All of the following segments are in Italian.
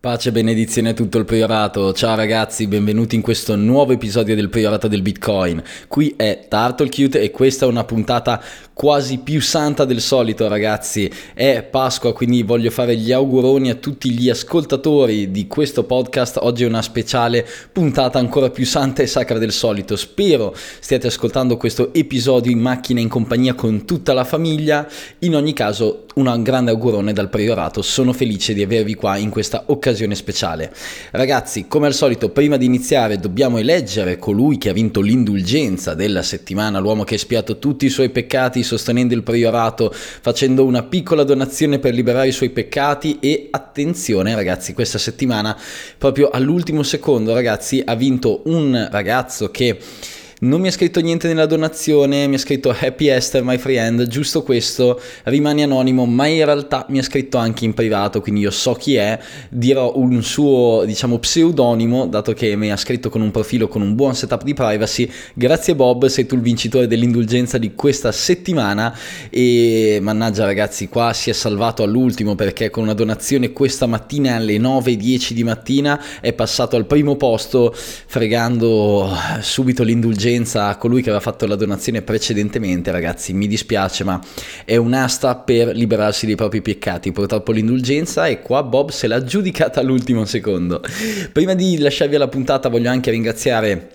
Pace e benedizione a tutto il Priorato. Ciao ragazzi, benvenuti in questo nuovo episodio del Priorato del Bitcoin. Qui è Turtle Cute e questa è una puntata quasi più santa del solito ragazzi. È Pasqua, quindi voglio fare gli auguroni a tutti gli ascoltatori di questo podcast. Oggi è una speciale puntata ancora più santa e sacra del solito. Spero stiate ascoltando questo episodio in macchina in compagnia con tutta la famiglia. In ogni caso, un grande augurone dal Priorato. Sono felice di avervi qua in questa occasione speciale. Ragazzi, come al solito, prima di iniziare dobbiamo eleggere colui che ha vinto l'indulgenza della settimana, l'uomo che ha espiato tutti i suoi peccati sostenendo il priorato, facendo una piccola donazione per liberare i suoi peccati e attenzione ragazzi, questa settimana proprio all'ultimo secondo ragazzi ha vinto un ragazzo che non mi ha scritto niente nella donazione, mi ha scritto Happy Esther, my friend, giusto questo, rimane anonimo, ma in realtà mi ha scritto anche in privato, quindi io so chi è, dirò un suo, diciamo, pseudonimo, dato che mi ha scritto con un profilo con un buon setup di privacy. Grazie Bob, sei tu il vincitore dell'indulgenza di questa settimana. E mannaggia ragazzi, qua si è salvato all'ultimo perché con una donazione questa mattina alle 9.10 di mattina è passato al primo posto fregando subito l'indulgenza indulgenza a colui che aveva fatto la donazione precedentemente, ragazzi, mi dispiace, ma è un'asta per liberarsi dei propri peccati. Purtroppo l'indulgenza e qua Bob se l'ha aggiudicata all'ultimo secondo. Prima di lasciarvi alla puntata voglio anche ringraziare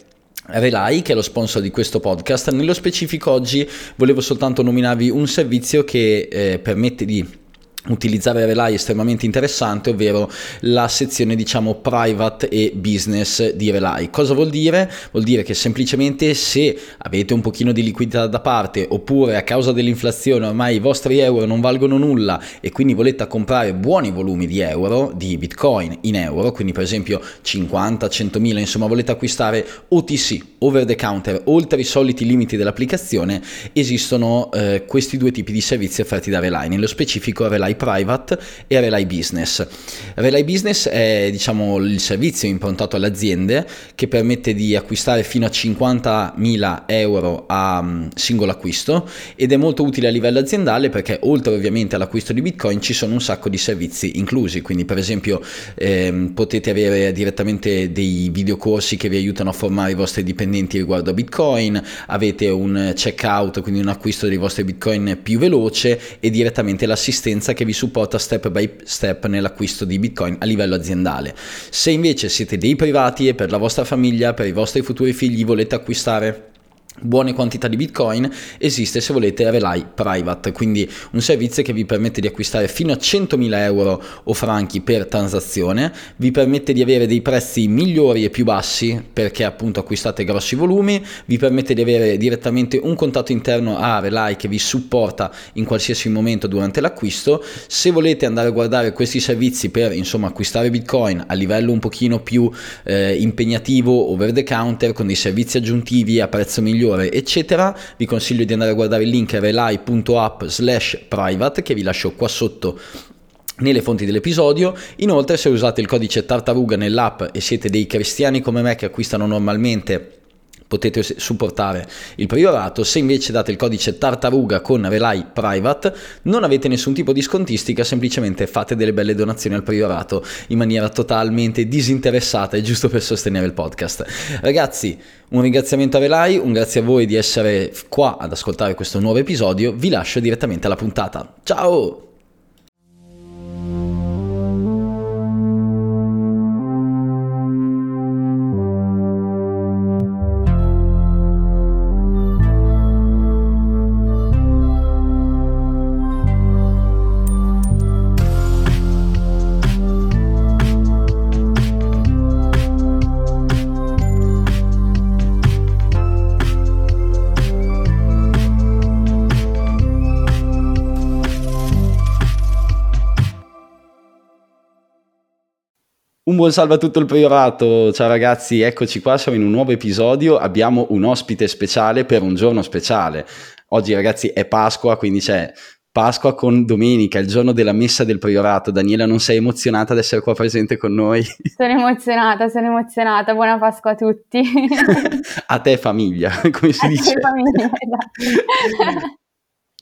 Relay, che è lo sponsor di questo podcast. Nello specifico oggi volevo soltanto nominarvi un servizio che eh, permette di utilizzare Relay estremamente interessante, ovvero la sezione diciamo private e business di Relay. Cosa vuol dire? Vuol dire che semplicemente se avete un pochino di liquidità da parte oppure a causa dell'inflazione ormai i vostri euro non valgono nulla e quindi volete comprare buoni volumi di euro, di bitcoin in euro, quindi per esempio 50, 100 mila, insomma volete acquistare OTC, over the counter, oltre i soliti limiti dell'applicazione, esistono eh, questi due tipi di servizi offerti da Relay. Nello specifico Relay Private e Relay Business. Relay Business è diciamo, il servizio improntato alle aziende che permette di acquistare fino a 50.000 euro a um, singolo acquisto ed è molto utile a livello aziendale perché oltre ovviamente all'acquisto di Bitcoin ci sono un sacco di servizi inclusi, quindi per esempio ehm, potete avere direttamente dei videocorsi che vi aiutano a formare i vostri dipendenti riguardo a Bitcoin, avete un checkout, quindi un acquisto dei vostri Bitcoin più veloce e direttamente l'assistenza che vi supporta step by step nell'acquisto di Bitcoin a livello aziendale. Se invece siete dei privati e per la vostra famiglia, per i vostri futuri figli volete acquistare buone quantità di bitcoin esiste se volete Relay Private quindi un servizio che vi permette di acquistare fino a 100.000 euro o franchi per transazione vi permette di avere dei prezzi migliori e più bassi perché appunto acquistate grossi volumi vi permette di avere direttamente un contatto interno a Relay che vi supporta in qualsiasi momento durante l'acquisto. Se volete andare a guardare questi servizi per insomma acquistare bitcoin a livello un pochino più eh, impegnativo over the counter con dei servizi aggiuntivi a prezzo migliore migliore, eccetera, vi consiglio di andare a guardare il link relay.app slash private che vi lascio qua sotto nelle fonti dell'episodio. Inoltre, se usate il codice tartaruga nell'app e siete dei cristiani come me che acquistano normalmente potete supportare il priorato. Se invece date il codice tartaruga con Relay Private, non avete nessun tipo di scontistica, semplicemente fate delle belle donazioni al priorato in maniera totalmente disinteressata e giusto per sostenere il podcast. Ragazzi, un ringraziamento a Relay, un grazie a voi di essere qua ad ascoltare questo nuovo episodio. Vi lascio direttamente alla puntata. Ciao! Un buon salve a tutto il priorato, ciao ragazzi, eccoci qua, siamo in un nuovo episodio, abbiamo un ospite speciale per un giorno speciale. Oggi ragazzi è Pasqua, quindi c'è Pasqua con domenica, il giorno della messa del priorato. Daniela, non sei emozionata ad essere qua presente con noi? Sono emozionata, sono emozionata, buona Pasqua a tutti. a te famiglia, come si a dice. Te famiglia, esatto.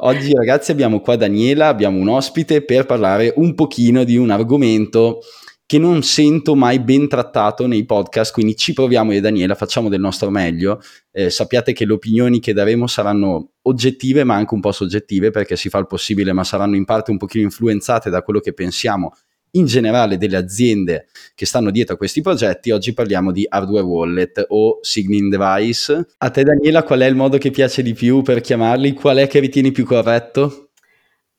Oggi ragazzi abbiamo qua Daniela, abbiamo un ospite per parlare un pochino di un argomento che non sento mai ben trattato nei podcast, quindi ci proviamo io e Daniela, facciamo del nostro meglio. Eh, sappiate che le opinioni che daremo saranno oggettive ma anche un po' soggettive perché si fa il possibile, ma saranno in parte un pochino influenzate da quello che pensiamo in generale delle aziende che stanno dietro a questi progetti. Oggi parliamo di hardware wallet o signing device. A te Daniela qual è il modo che piace di più per chiamarli? Qual è che ritieni più corretto?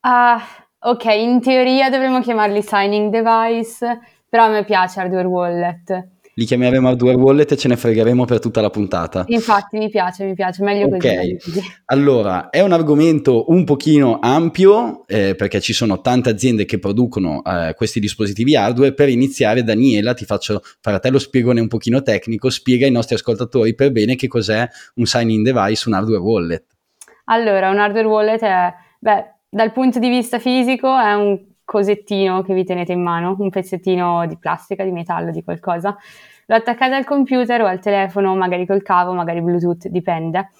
Ah, ok, in teoria dovremmo chiamarli signing device, però a me piace hardware wallet li chiameremo hardware wallet e ce ne fregheremo per tutta la puntata. Infatti mi piace, mi piace, meglio okay. così. Allora, è un argomento un pochino ampio eh, perché ci sono tante aziende che producono eh, questi dispositivi hardware. Per iniziare, Daniela, ti faccio fare a te lo spiegone un pochino tecnico, spiega ai nostri ascoltatori per bene che cos'è un sign-in device, un hardware wallet. Allora, un hardware wallet è, beh, dal punto di vista fisico è un cosettino che vi tenete in mano, un pezzettino di plastica, di metallo, di qualcosa. Lo attaccate al computer o al telefono, magari col cavo, magari Bluetooth, dipende.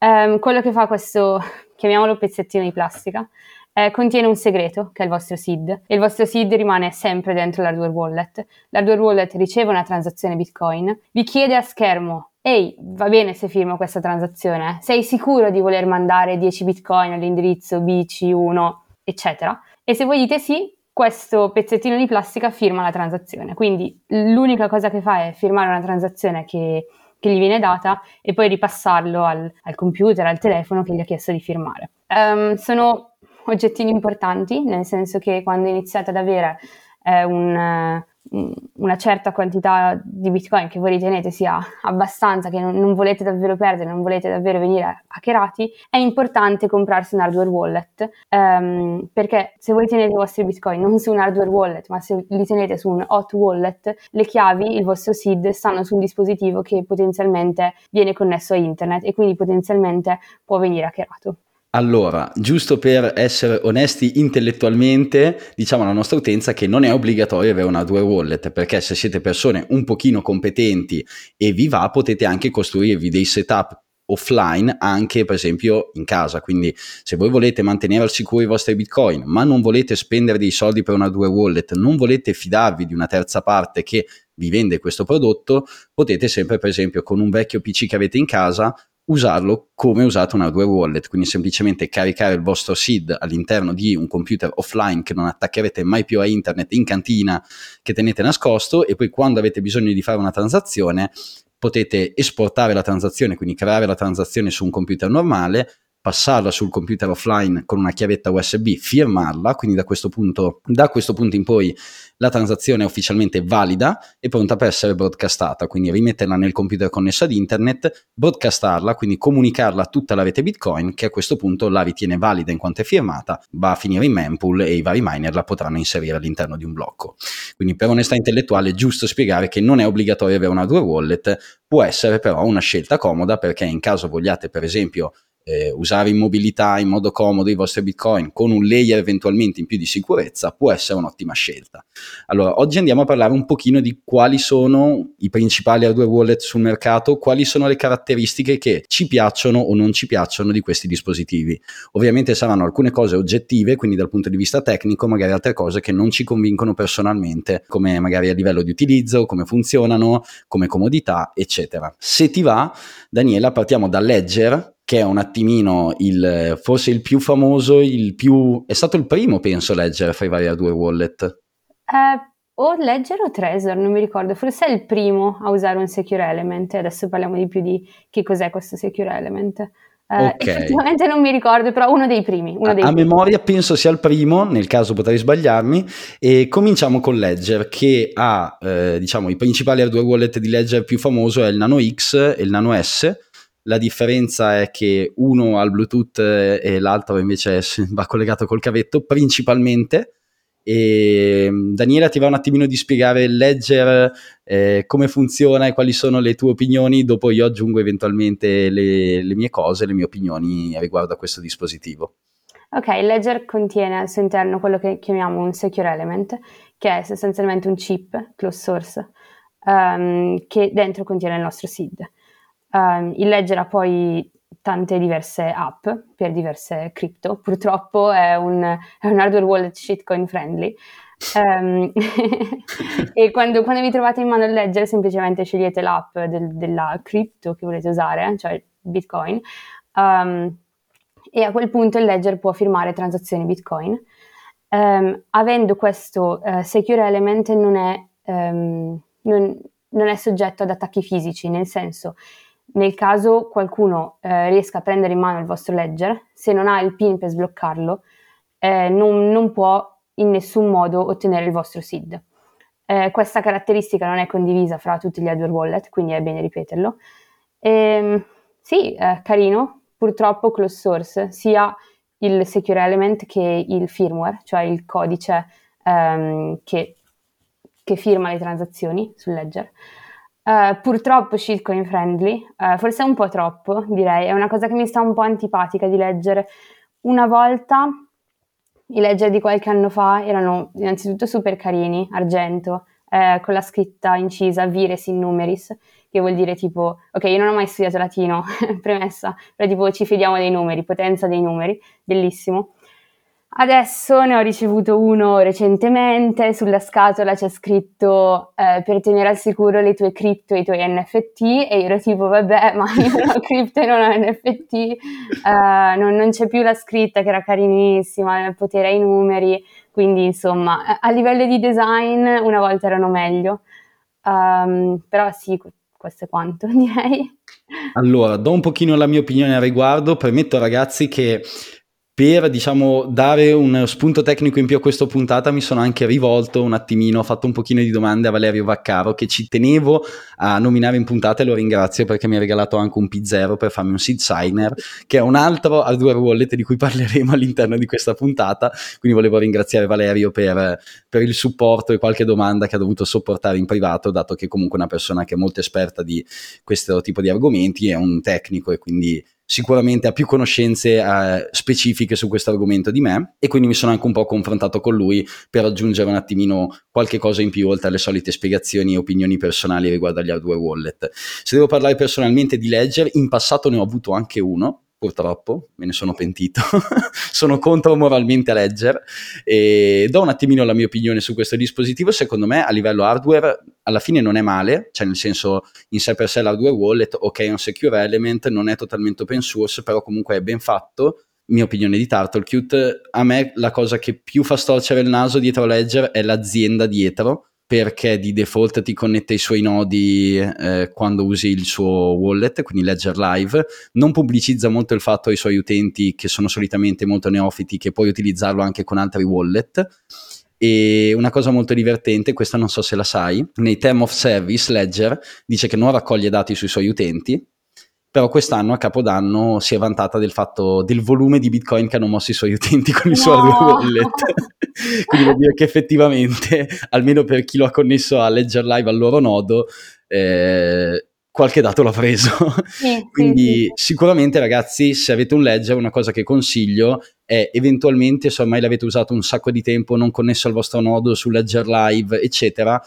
Um, quello che fa questo, chiamiamolo pezzettino di plastica, eh, contiene un segreto, che è il vostro SID, e il vostro SID rimane sempre dentro l'hardware wallet. L'hardware wallet riceve una transazione Bitcoin, vi chiede a schermo Ehi, va bene se firmo questa transazione? Sei sicuro di voler mandare 10 bitcoin all'indirizzo BC1, eccetera? E se voi dite sì, questo pezzettino di plastica firma la transazione. Quindi l'unica cosa che fa è firmare una transazione che, che gli viene data e poi ripassarlo al, al, computer, al telefono che gli ha chiesto di firmare. Um, sono oggettini importanti, nel senso che quando iniziate ad avere eh, un, una certa quantità di bitcoin che voi ritenete sia abbastanza, che non, non, volete davvero perdere, non volete davvero venire hackerati, è importante comprarsi un hardware wallet um, perché se voi tenete i vostri bitcoin non su un hardware wallet ma se li tenete su un hot wallet, le chiavi, il vostro SID stanno su un dispositivo che potenzialmente viene connesso a internet e quindi potenzialmente può venire hackerato. Allora, giusto per essere onesti intellettualmente, diciamo alla nostra utenza che non è obbligatorio avere una hardware wallet, perché se siete persone un pochino competenti e vi va, potete anche costruirvi dei setup offline anche per esempio in casa. Quindi se voi volete mantenere al sicuro i vostri bitcoin ma non volete spendere dei soldi per una due wallet non volete fidarvi di una terza parte che vi vende questo prodotto potete sempre per esempio con un vecchio pc che avete in casa usarlo come usate una hardware wallet, quindi semplicemente caricare il vostro SID all'interno di un computer offline che non attaccherete mai più a internet in cantina che tenete nascosto e poi quando avete bisogno di fare una transazione potete esportare la transazione, quindi creare la transazione su un computer normale, passarla sul computer offline con una chiavetta USB, firmarla, quindi da questo punto, da questo punto in poi la transazione è ufficialmente valida e pronta per essere broadcastata, quindi rimetterla nel computer connesso ad internet, broadcastarla, quindi comunicarla a tutta la rete Bitcoin che a questo punto la ritiene valida in quanto è firmata, va a finire in mempool e i vari miner la potranno inserire all'interno di un blocco. Quindi per onestà intellettuale è giusto spiegare che non è obbligatorio avere una due wallet, può essere però una scelta comoda perché in caso vogliate per esempio eh, usare in mobilità in modo comodo i vostri bitcoin con un layer eventualmente in più di sicurezza può essere un'ottima scelta. Allora, oggi andiamo a parlare un pochino di quali sono i principali hardware wallet sul mercato, quali sono le caratteristiche che ci piacciono o non ci piacciono di questi dispositivi. Ovviamente saranno alcune cose oggettive, quindi dal punto di vista tecnico, magari altre cose che non ci convincono personalmente, come magari a livello di utilizzo, come funzionano, come comodità, eccetera. Se ti va, Daniela, partiamo da Ledger, che è un attimino il, forse il più famoso, il più, è stato il primo penso Ledger fra i vari due wallet. Eh, o Ledger o Trezor, non mi ricordo, forse è il primo a usare un secure element, adesso parliamo di più di che cos'è questo secure element. Eh, okay. Effettivamente non mi ricordo, però uno dei primi. Uno dei a, primi. memoria penso sia il primo, nel caso potrei sbagliarmi. E cominciamo con Ledger, che ha eh, diciamo i principali hardware wallet di Ledger più famoso è il Nano X e il Nano S la differenza è che uno ha il Bluetooth e l'altro invece va collegato col cavetto principalmente. E mm, Daniela ti va un attimino di spiegare Ledger, eh, come funziona e quali sono le tue opinioni, dopo io aggiungo eventualmente le, le mie cose, le mie opinioni riguardo a questo dispositivo. Ok, Ledger contiene al suo interno quello che chiamiamo un secure element, che è sostanzialmente un chip closed source, um, che dentro contiene il nostro SID. Um, il Ledger ha poi tante diverse app per diverse cripto, purtroppo è un, è un hardware wallet shitcoin friendly, Um, e quando, quando, vi trovate in mano il ledger, semplicemente scegliete l'app del, della cripto che volete usare, cioè Bitcoin, um, e a quel punto il ledger può firmare transazioni Bitcoin. Um, avendo questo uh, secure element non è, non, non è soggetto ad attacchi fisici, nel senso nel caso qualcuno eh, riesca a prendere in mano il vostro ledger, se non ha il PIN per sbloccarlo, eh, non, non, può in nessun modo ottenere il vostro SID. Eh, questa caratteristica non è condivisa fra tutti gli hardware wallet, quindi è bene ripeterlo. E, ehm, sì, è carino, purtroppo closed source, sia il secure element che il firmware, cioè il codice ehm, che, che firma le transazioni sul ledger. Uh, purtroppo shitcoin friendly, uh, forse un po' troppo, direi, è una cosa che mi sta un po' antipatica di leggere. Una volta i ledger di qualche anno fa erano innanzitutto super carini, argento, eh, con la scritta incisa vires in numeris, che vuol dire tipo, ok, io non ho mai studiato latino, premessa, però tipo ci fidiamo dei numeri, potenza dei numeri, bellissimo. Adesso ne ho ricevuto uno recentemente, sulla scatola c'è scritto eh, per tenere al sicuro le tue cripto e i tuoi NFT e io ero tipo vabbè ma io non ho cripto e non ho NFT, uh, eh, non, non, c'è più la scritta che era carinissima, il potere ai numeri, quindi insomma a livello di design una volta erano meglio, um, però sì, questo è quanto direi. Allora, do un pochino la mia opinione al riguardo, premetto ragazzi che per diciamo dare un spunto tecnico in più a questa puntata mi sono anche rivolto un attimino, ho fatto un pochino di domande a Valerio Vaccaro che ci tenevo a nominare in puntata e lo ringrazio perché mi ha regalato anche un P0 per farmi un seed signer che è un altro hardware wallet di cui parleremo all'interno di questa puntata. Quindi volevo ringraziare Valerio per, per il supporto e qualche domanda che ha dovuto sopportare in privato dato che comunque è una persona che è molto esperta di questo tipo di argomenti è un tecnico e quindi sicuramente ha più conoscenze eh, specifiche su questo argomento di me e quindi mi sono anche un po' confrontato con lui per aggiungere un attimino qualche cosa in più oltre alle solite spiegazioni e opinioni personali riguardo agli hardware wallet. Se devo parlare personalmente di Ledger, in passato ne ho avuto anche uno purtroppo, me ne sono pentito, sono contro moralmente a Ledger e do un attimino la mia opinione su questo dispositivo, secondo me a livello hardware alla fine non è male, cioè nel senso in sé per sé l'hardware wallet, ok è un secure element, non è totalmente open source, però comunque è ben fatto, mia opinione di Turtlecute, a me la cosa che più fa storcere il naso dietro Ledger è l'azienda dietro, perché di default ti connette ai suoi nodi eh, quando usi il suo wallet, quindi Ledger Live, non pubblicizza molto il fatto ai suoi utenti che sono solitamente molto neofiti che puoi utilizzarlo anche con altri wallet. E una cosa molto divertente, questa non so se la sai, nei Term of Service Ledger dice che non raccoglie dati sui suoi utenti, però quest'anno a Capodanno si è vantata del fatto del volume di Bitcoin che hanno mosso i suoi utenti con il no. suo wallet. Quindi vuol dire che effettivamente, almeno per chi lo ha connesso a Ledger Live al loro nodo, eh, qualche dato l'ha preso. Sì, Quindi sì, sì. sicuramente ragazzi, se avete un Ledger, una cosa che consiglio è eventualmente, se ormai l'avete usato un sacco di tempo, non connesso al vostro nodo su Ledger Live, eccetera,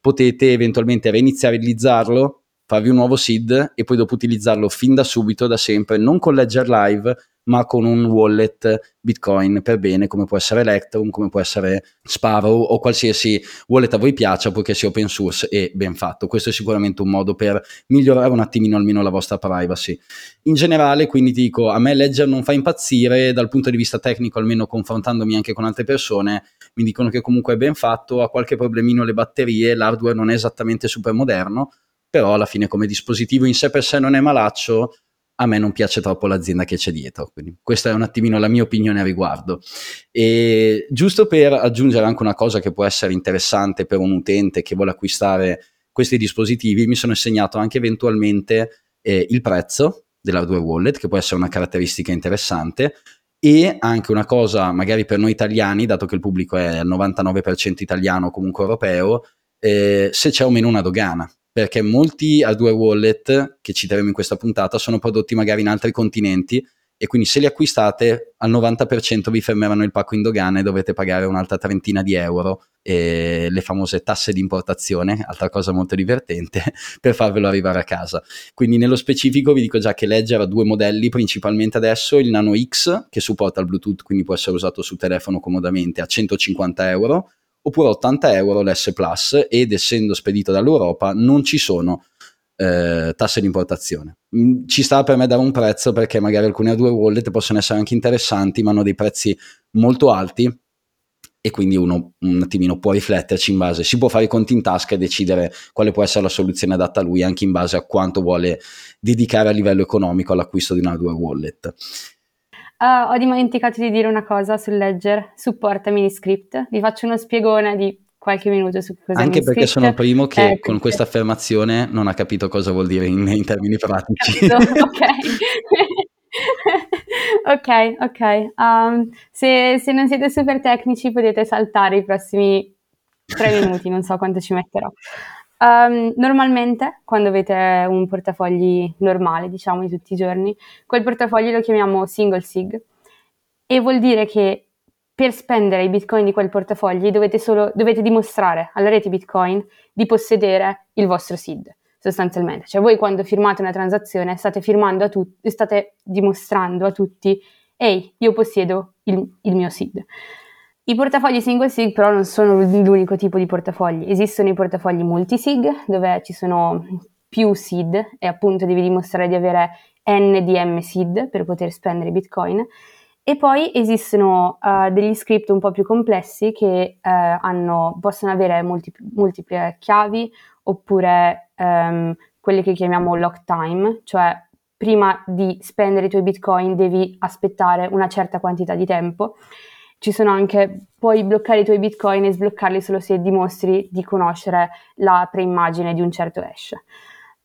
potete eventualmente reinizializzarlo farvi un nuovo seed e poi dopo utilizzarlo fin da subito, da sempre, non con Ledger Live, ma con un wallet Bitcoin per bene, come può essere Electrum, come può essere Sparrow o qualsiasi wallet a voi piaccia, poiché sia open source e ben fatto. Questo è sicuramente un modo per migliorare un attimino almeno la vostra privacy. In generale, quindi ti dico, a me Ledger non fa impazzire dal punto di vista tecnico, almeno confrontandomi anche con altre persone, mi dicono che comunque è ben fatto, ha qualche problemino le batterie, l'hardware non è esattamente super moderno, però alla fine come dispositivo in sé per sé non è malaccio, a me non piace troppo l'azienda che c'è dietro. Quindi questa è un attimino la mia opinione a riguardo. E giusto per aggiungere anche una cosa che può essere interessante per un utente che vuole acquistare questi dispositivi, mi sono assegnato anche eventualmente eh, il prezzo dell'hardware wallet, che può essere una caratteristica interessante, e anche una cosa magari per noi italiani, dato che il pubblico è al 99% italiano o comunque europeo, eh, se c'è o meno una dogana perché molti hardware wallet che citeremo in questa puntata sono prodotti magari in altri continenti e quindi se li acquistate al 90% vi fermeranno il pacco in dogana e dovete pagare un'altra trentina di euro e le famose tasse di importazione, altra cosa molto divertente, per farvelo arrivare a casa. Quindi nello specifico vi dico già che Ledger ha due modelli principalmente adesso, il Nano X che supporta il Bluetooth, quindi può essere usato su telefono comodamente a 150 euro oppure 80 euro l'S Plus ed essendo spedito dall'Europa non ci sono eh, tasse di importazione. Mm, ci sta per me dare un prezzo perché magari alcune hardware wallet possono essere anche interessanti ma hanno dei prezzi molto alti e quindi uno un attimino può rifletterci in base, si può fare i conti in tasca e decidere quale può essere la soluzione adatta a lui anche in base a quanto vuole dedicare a livello economico all'acquisto di una hardware wallet. Uh, ho dimenticato di dire una cosa sul Ledger, supporta Miniscript. Vi faccio uno spiegone di qualche minuto su cosa Anche perché sono il primo che eh, con questa affermazione non ha capito cosa vuol dire in, in termini pratici. ok. ok, ok. Um, se, se, non siete super tecnici potete saltare i prossimi tre minuti, non so quanto ci metterò. Um, normalmente, quando avete un portafogli normale, diciamo di tutti i giorni, quel portafoglio lo chiamiamo single sig e vuol dire che per spendere i bitcoin di quel portafogli dovete, solo, dovete dimostrare alla rete bitcoin di possedere il vostro SID sostanzialmente. Cioè voi quando firmate una transazione state, firmando a tutti, state dimostrando a tutti, ehi, io possiedo il, il mio SID. I portafogli single sig però non sono l'unico tipo di portafogli, esistono i portafogli multisig dove ci sono più SID e appunto devi dimostrare di avere NDM SID per poter spendere bitcoin. E poi esistono uh, degli script un po' più complessi che uh, hanno, possono avere multi, multiple chiavi oppure um, quelle che chiamiamo lock time, cioè prima di spendere i tuoi bitcoin devi aspettare una certa quantità di tempo ci sono anche, puoi bloccare i tuoi bitcoin e sbloccarli solo se dimostri di conoscere la preimmagine di un certo hash.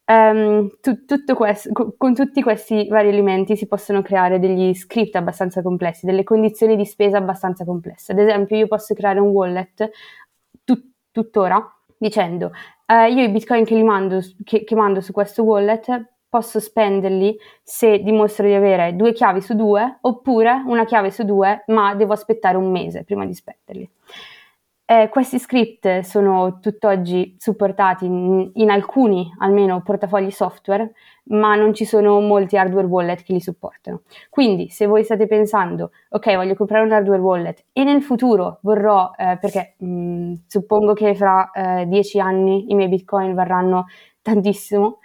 Um, tu, questo, con, tutti questi vari elementi si possono creare degli script abbastanza complessi, delle condizioni di spesa abbastanza complesse. Ad esempio, io posso creare un wallet tut, tuttora dicendo uh, io i bitcoin che, mando, che, che mando su questo wallet posso spenderli se dimostro di avere due chiavi su due oppure una chiave su due, ma devo aspettare un mese prima di spenderli. Eh, questi script sono tutt'oggi supportati in, in, alcuni, almeno, portafogli software, ma non ci sono molti hardware wallet che li supportano. Quindi, se voi state pensando, ok, voglio comprare un hardware wallet e nel futuro vorrò, eh, perché mh, mm, suppongo che fra eh, dieci anni i miei bitcoin varranno tantissimo,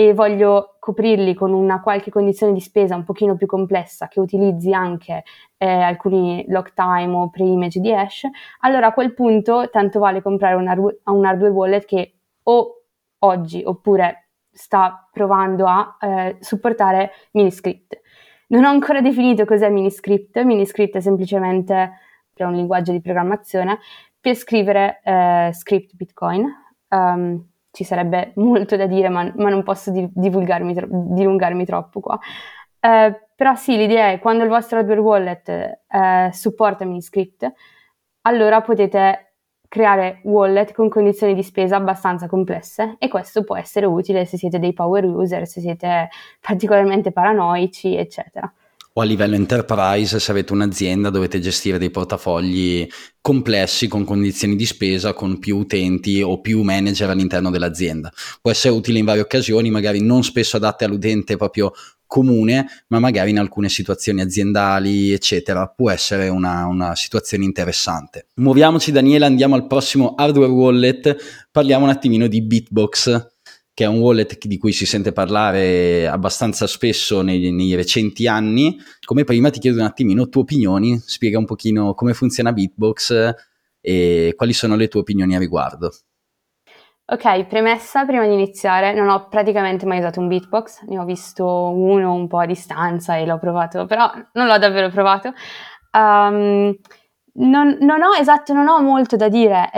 e voglio coprirli con una qualche condizione di spesa un pochino più complessa che utilizzi anche eh, alcuni lock time o pre-image di hash, allora a quel punto tanto vale comprare un, hardware, un hardware wallet che o oggi oppure sta provando a eh, supportare Miniscript. Non ho ancora definito cos'è Miniscript, Miniscript è semplicemente un linguaggio di programmazione per scrivere eh, script Bitcoin. Um, ci sarebbe molto da dire, ma, ma non posso divulgarmi, dilungarmi troppo qua. Eh, però sì, l'idea è quando il vostro hardware wallet eh, supporta Miniscript, allora potete creare wallet con condizioni di spesa abbastanza complesse e questo può essere utile se siete dei power user, se siete particolarmente paranoici, eccetera o a livello enterprise, se avete un'azienda dovete gestire dei portafogli complessi con condizioni di spesa, con più utenti o più manager all'interno dell'azienda. Può essere utile in varie occasioni, magari non spesso adatte all'utente proprio comune, ma magari in alcune situazioni aziendali, eccetera, può essere una, una situazione interessante. Muoviamoci Daniele, andiamo al prossimo hardware wallet, parliamo un attimino di Bitbox che è un wallet di cui si sente parlare abbastanza spesso nei, nei, recenti anni. Come prima ti chiedo un attimino tue opinioni, spiega un pochino come funziona Bitbox e quali sono le tue opinioni a riguardo. Ok, premessa, prima di iniziare, non ho praticamente mai usato un beatbox, ne ho visto uno un po' a distanza e l'ho provato, però non l'ho davvero provato. Um, non, non, ho esatto, non ho molto da dire.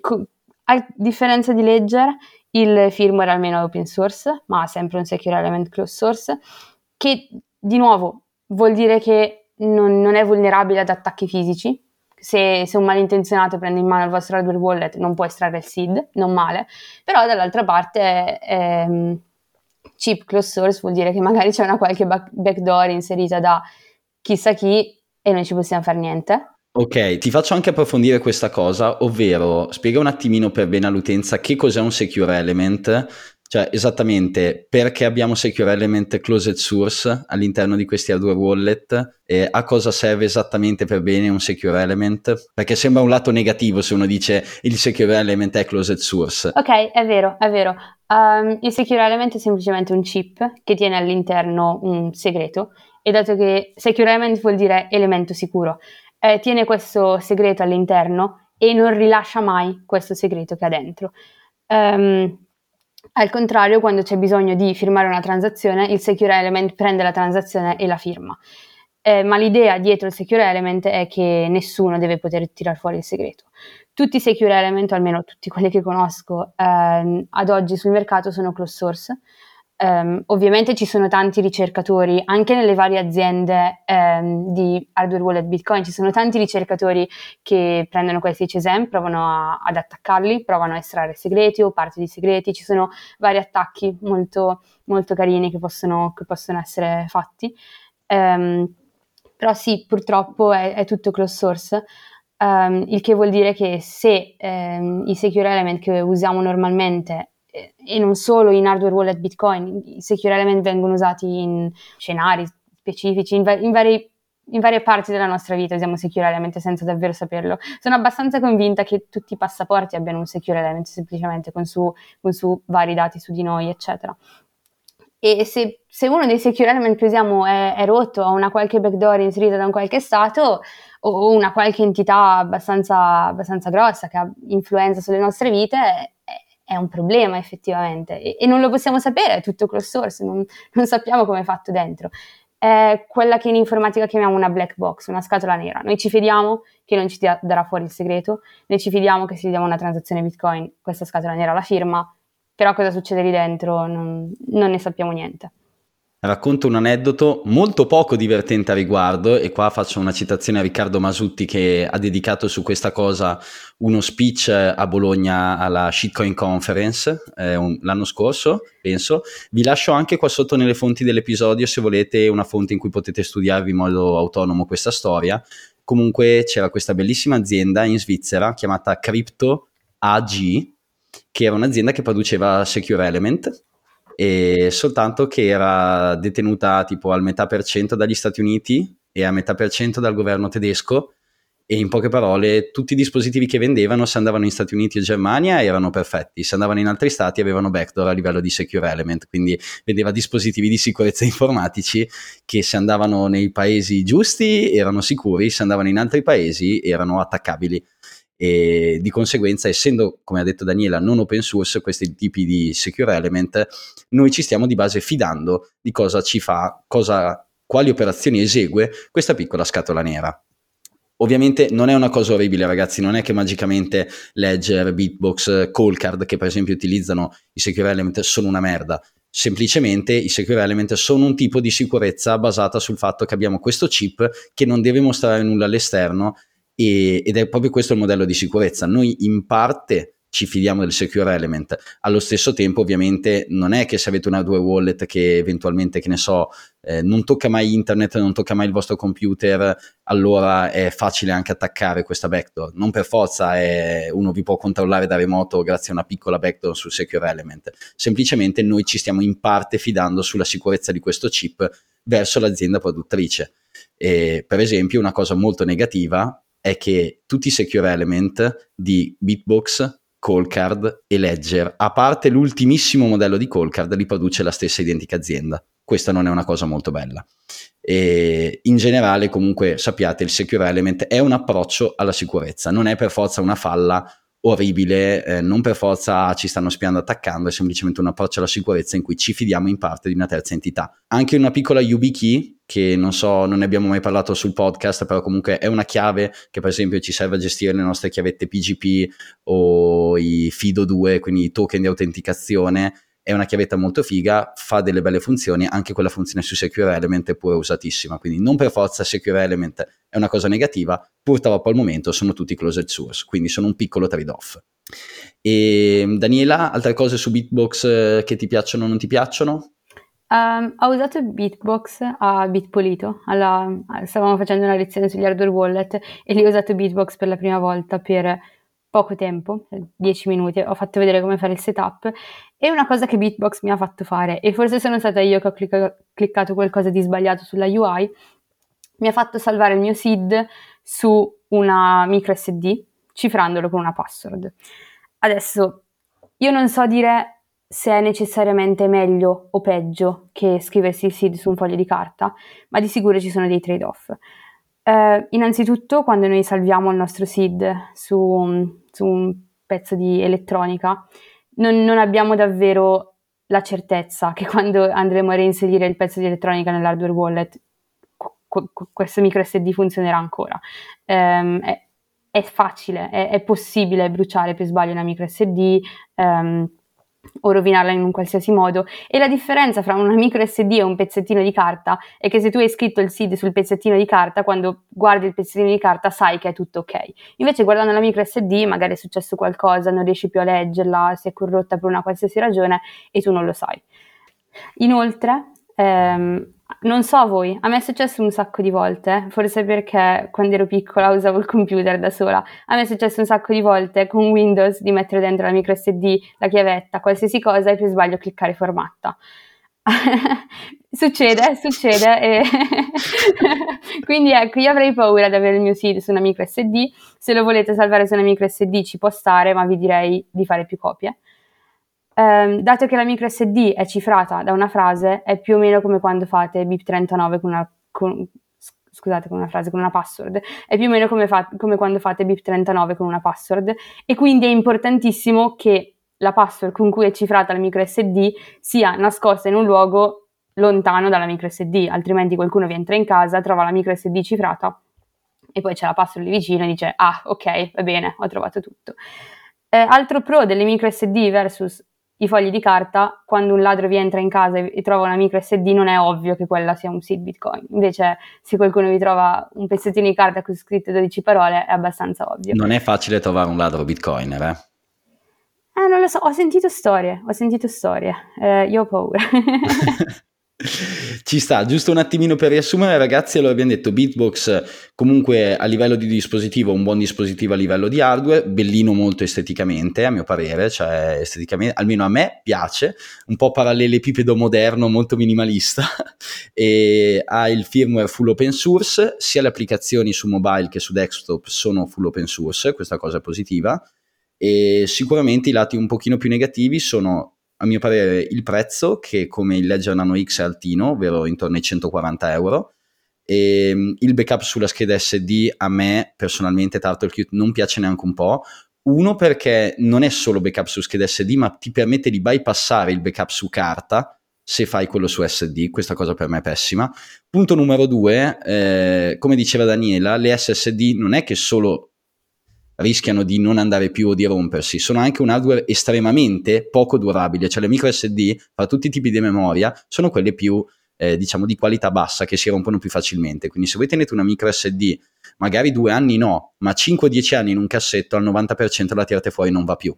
Co- a differenza di Ledger, il firmware almeno open source, ma sempre un secure element closed source, che di nuovo vuol dire che non, non è vulnerabile ad attacchi fisici. Se, se, un malintenzionato prende in mano il vostro hardware wallet non può estrarre il SID, non male, però dall'altra parte ehm, chip closed source vuol dire che magari c'è una qualche backdoor inserita da chissà chi e non ci possiamo fare niente. Ok, ti faccio anche approfondire questa cosa, ovvero spiega un attimino per bene all'utenza che cos'è un secure element Cioè, esattamente perché abbiamo Secure Element Closed Source all'interno di questi hardware wallet e a cosa serve esattamente per bene un Secure Element? Perché sembra un lato negativo se uno dice il Secure Element è Closed Source. Ok, è vero, è vero. Um, il Secure Element è semplicemente un chip che tiene all'interno un segreto e dato che Secure Element vuol dire elemento sicuro, eh, tiene questo segreto all'interno e non rilascia mai questo segreto che ha dentro. Um, al contrario, quando c'è bisogno di firmare una transazione, il Secure Element prende la transazione e la firma. Eh, ma l'idea dietro il Secure Element è che nessuno deve poter tirare fuori il segreto. Tutti i Secure Element, o almeno tutti quelli che conosco ehm, ad oggi sul mercato, sono closed source Um, ovviamente ci sono tanti ricercatori, anche nelle varie aziende um, di hardware wallet Bitcoin, ci sono tanti ricercatori che prendono questi HSM, provano a, ad attaccarli, provano a estrarre segreti o parti di segreti, ci sono vari attacchi molto, molto carini che possono, che possono essere fatti. Um, però sì, purtroppo è, è tutto closed source. Um, il che vuol dire che se um, i secure element che usiamo normalmente e non solo in hardware wallet Bitcoin, i secure element vengono usati in scenari specifici, in, in, vari, in varie parti della nostra vita usiamo secure element senza davvero saperlo. Sono abbastanza convinta che tutti i passaporti abbiano un secure element semplicemente con su, con su vari dati su di noi, eccetera. E se, se, uno dei secure element che usiamo è, è rotto, ha una qualche backdoor inserita da un qualche stato o una qualche entità abbastanza, abbastanza grossa che ha influenza sulle nostre vite, è un problema effettivamente e, e non lo possiamo sapere, è tutto closed source, non, non sappiamo come è fatto dentro. È quella che in informatica chiamiamo una black box, una scatola nera. Noi ci fidiamo che non ci darà fuori il segreto, noi ci fidiamo che se diamo una transazione Bitcoin questa scatola nera la firma, però cosa succede lì dentro non, non ne sappiamo niente racconto un aneddoto molto poco divertente a riguardo e qua faccio una citazione a Riccardo Masutti che ha dedicato su questa cosa uno speech a Bologna alla Shitcoin Conference eh, un, l'anno scorso, penso. Vi lascio anche qua sotto nelle fonti dell'episodio se volete una fonte in cui potete studiarvi in modo autonomo questa storia. Comunque c'era questa bellissima azienda in Svizzera chiamata Crypto AG che era un'azienda che produceva Secure Element e soltanto che era detenuta tipo al metà per cento dagli Stati Uniti e a metà per cento dal governo tedesco e in poche parole tutti i dispositivi che vendevano se andavano in Stati Uniti o Germania erano perfetti, se andavano in altri stati avevano backdoor a livello di secure element, quindi vendeva dispositivi di sicurezza informatici che se andavano nei paesi giusti erano sicuri, se andavano in altri paesi erano attaccabili e di conseguenza essendo come ha detto Daniela non open source questi tipi di secure element noi ci stiamo di base fidando di cosa ci fa cosa, quali operazioni esegue questa piccola scatola nera Ovviamente non è una cosa orribile, ragazzi, non è che magicamente Ledger, Bitbox, Coldcard, che per esempio utilizzano i secure element, sono una merda. Semplicemente i secure element sono un tipo di sicurezza basata sul fatto che abbiamo questo chip che non deve mostrare nulla all'esterno e, ed è proprio questo il modello di sicurezza. Noi in parte ci fidiamo del secure element. Allo stesso tempo, ovviamente, non è che se avete una due wallet che eventualmente, che ne so, eh, non tocca mai internet, non tocca mai il vostro computer, allora è facile anche attaccare questa backdoor. Non per forza è, uno vi può controllare da remoto grazie a una piccola backdoor sul secure element. Semplicemente noi ci stiamo in parte fidando sulla sicurezza di questo chip verso l'azienda produttrice. E, per esempio, una cosa molto negativa è che tutti i secure element di Bitbox, Callcard e Ledger, a parte l'ultimissimo modello di Callcard, li produce la stessa identica azienda. Questa non è una cosa molto bella. E in generale, comunque, sappiate, il secure element è un approccio alla sicurezza, non è per forza una falla orribile, eh, non per forza ci stanno spiando attaccando, è semplicemente un approccio alla sicurezza in cui ci fidiamo in parte di una terza entità. Anche una piccola YubiKey, che non so, non ne abbiamo mai parlato sul podcast, però comunque è una chiave che per esempio ci serve a gestire le nostre chiavette PGP o i FIDO2, quindi i token di autenticazione, è una chiavetta molto figa, fa delle belle funzioni, anche quella funzione su Secure Element è pure usatissima, quindi non per forza Secure Element è una cosa negativa, purtroppo al momento sono tutti closed source, quindi sono un piccolo trade-off. E Daniela, altre cose su Bitbox eh, che ti piacciono o non ti piacciono? Um, ho usato Bitbox a Bitpolito, alla, stavamo facendo una lezione sugli hardware wallet e lì ho usato Bitbox per la prima volta per poco tempo, 10 minuti, ho fatto vedere come fare il setup e una cosa che Beatbox mi ha fatto fare, e forse sono stata io che ho clicca- cliccato qualcosa di sbagliato sulla UI, mi ha fatto salvare il mio SID su una micro SD, cifrandolo con una password. Adesso, io non so dire se è necessariamente meglio o peggio che scriversi il SID su un foglio di carta, ma di sicuro ci sono dei trade-off. Eh, innanzitutto, quando noi salviamo il nostro SID su, su un pezzo di elettronica, non, non, abbiamo davvero la certezza che quando andremo a reinserire il pezzo di elettronica nell'hardware wallet, qu- questo micro SD funzionerà ancora. Um, è, è, facile, è, è, possibile bruciare per sbaglio una micro SD. Um, o rovinarla in un qualsiasi modo. E la differenza fra una micro SD e un pezzettino di carta è che se tu hai scritto il SID sul pezzettino di carta, quando guardi il pezzettino di carta sai che è tutto ok. Invece guardando la micro SD magari è successo qualcosa, non riesci più a leggerla, si è corrotta per una qualsiasi ragione e tu non lo sai. Inoltre, ehm, non so voi, a me è successo un sacco di volte, forse perché quando ero piccola usavo il computer da sola. A me è successo un sacco di volte con Windows di mettere dentro la micro SD, la chiavetta, qualsiasi cosa e per sbaglio cliccare formatta. succede, succede. E Quindi ecco, io avrei paura di avere il mio SID su una micro SD. Se lo volete salvare su una micro SD ci può stare, ma vi direi di fare più copie ehm, dato che la micro SD è cifrata da una frase, è più o meno come quando fate BIP39 con una, con, scusate, con una frase, con una password, è più o meno come, fa, come quando fate BIP39 con una password e quindi è importantissimo che la password con cui è cifrata la micro SD sia nascosta in un luogo lontano dalla micro SD, altrimenti qualcuno vi entra in casa, trova la micro SD cifrata e poi c'è la password lì vicino e dice ah ok, va bene, ho trovato tutto. Eh, altro pro delle micro SD versus i fogli di carta, quando un ladro vi entra in casa e, trova una micro SD, non è ovvio che quella sia un seed Bitcoin. Invece, se qualcuno vi trova un pezzettino di carta con scritto 12 parole, è abbastanza ovvio. Non è facile trovare un ladro Bitcoiner, eh? Eh, non lo so, ho sentito storie, ho sentito storie. Eh, io ho paura. Ci sta, giusto un attimino per riassumere ragazzi, allora abbiamo detto Beatbox comunque a livello di dispositivo, un buon dispositivo a livello di hardware, bellino molto esteticamente a mio parere, cioè esteticamente, almeno a me piace, un po' parallelepipedo moderno, molto minimalista e ha il firmware full open source, sia le applicazioni su mobile che su desktop sono full open source, questa cosa è positiva e sicuramente i lati un pochino più negativi sono a mio parere il prezzo che come il Ledger Nano X è altino, ovvero intorno ai 140 euro e ehm, il backup sulla scheda SD a me personalmente TurtleQt non piace neanche un po'. Uno perché non è solo backup su scheda SD, ma ti permette di bypassare il backup su carta se fai quello su SD, questa cosa per me è pessima. Punto numero due, eh, come diceva Daniela, le SSD non è che solo rischiano di non andare più o di rompersi. Sono anche un hardware estremamente poco durabile, cioè le micro SD, fra tutti i tipi di memoria, sono quelle più eh, diciamo di qualità bassa che si rompono più facilmente. Quindi se voi tenete una micro SD, magari due anni no, ma 5-10 anni in un cassetto, al 90% la tirate fuori non va più.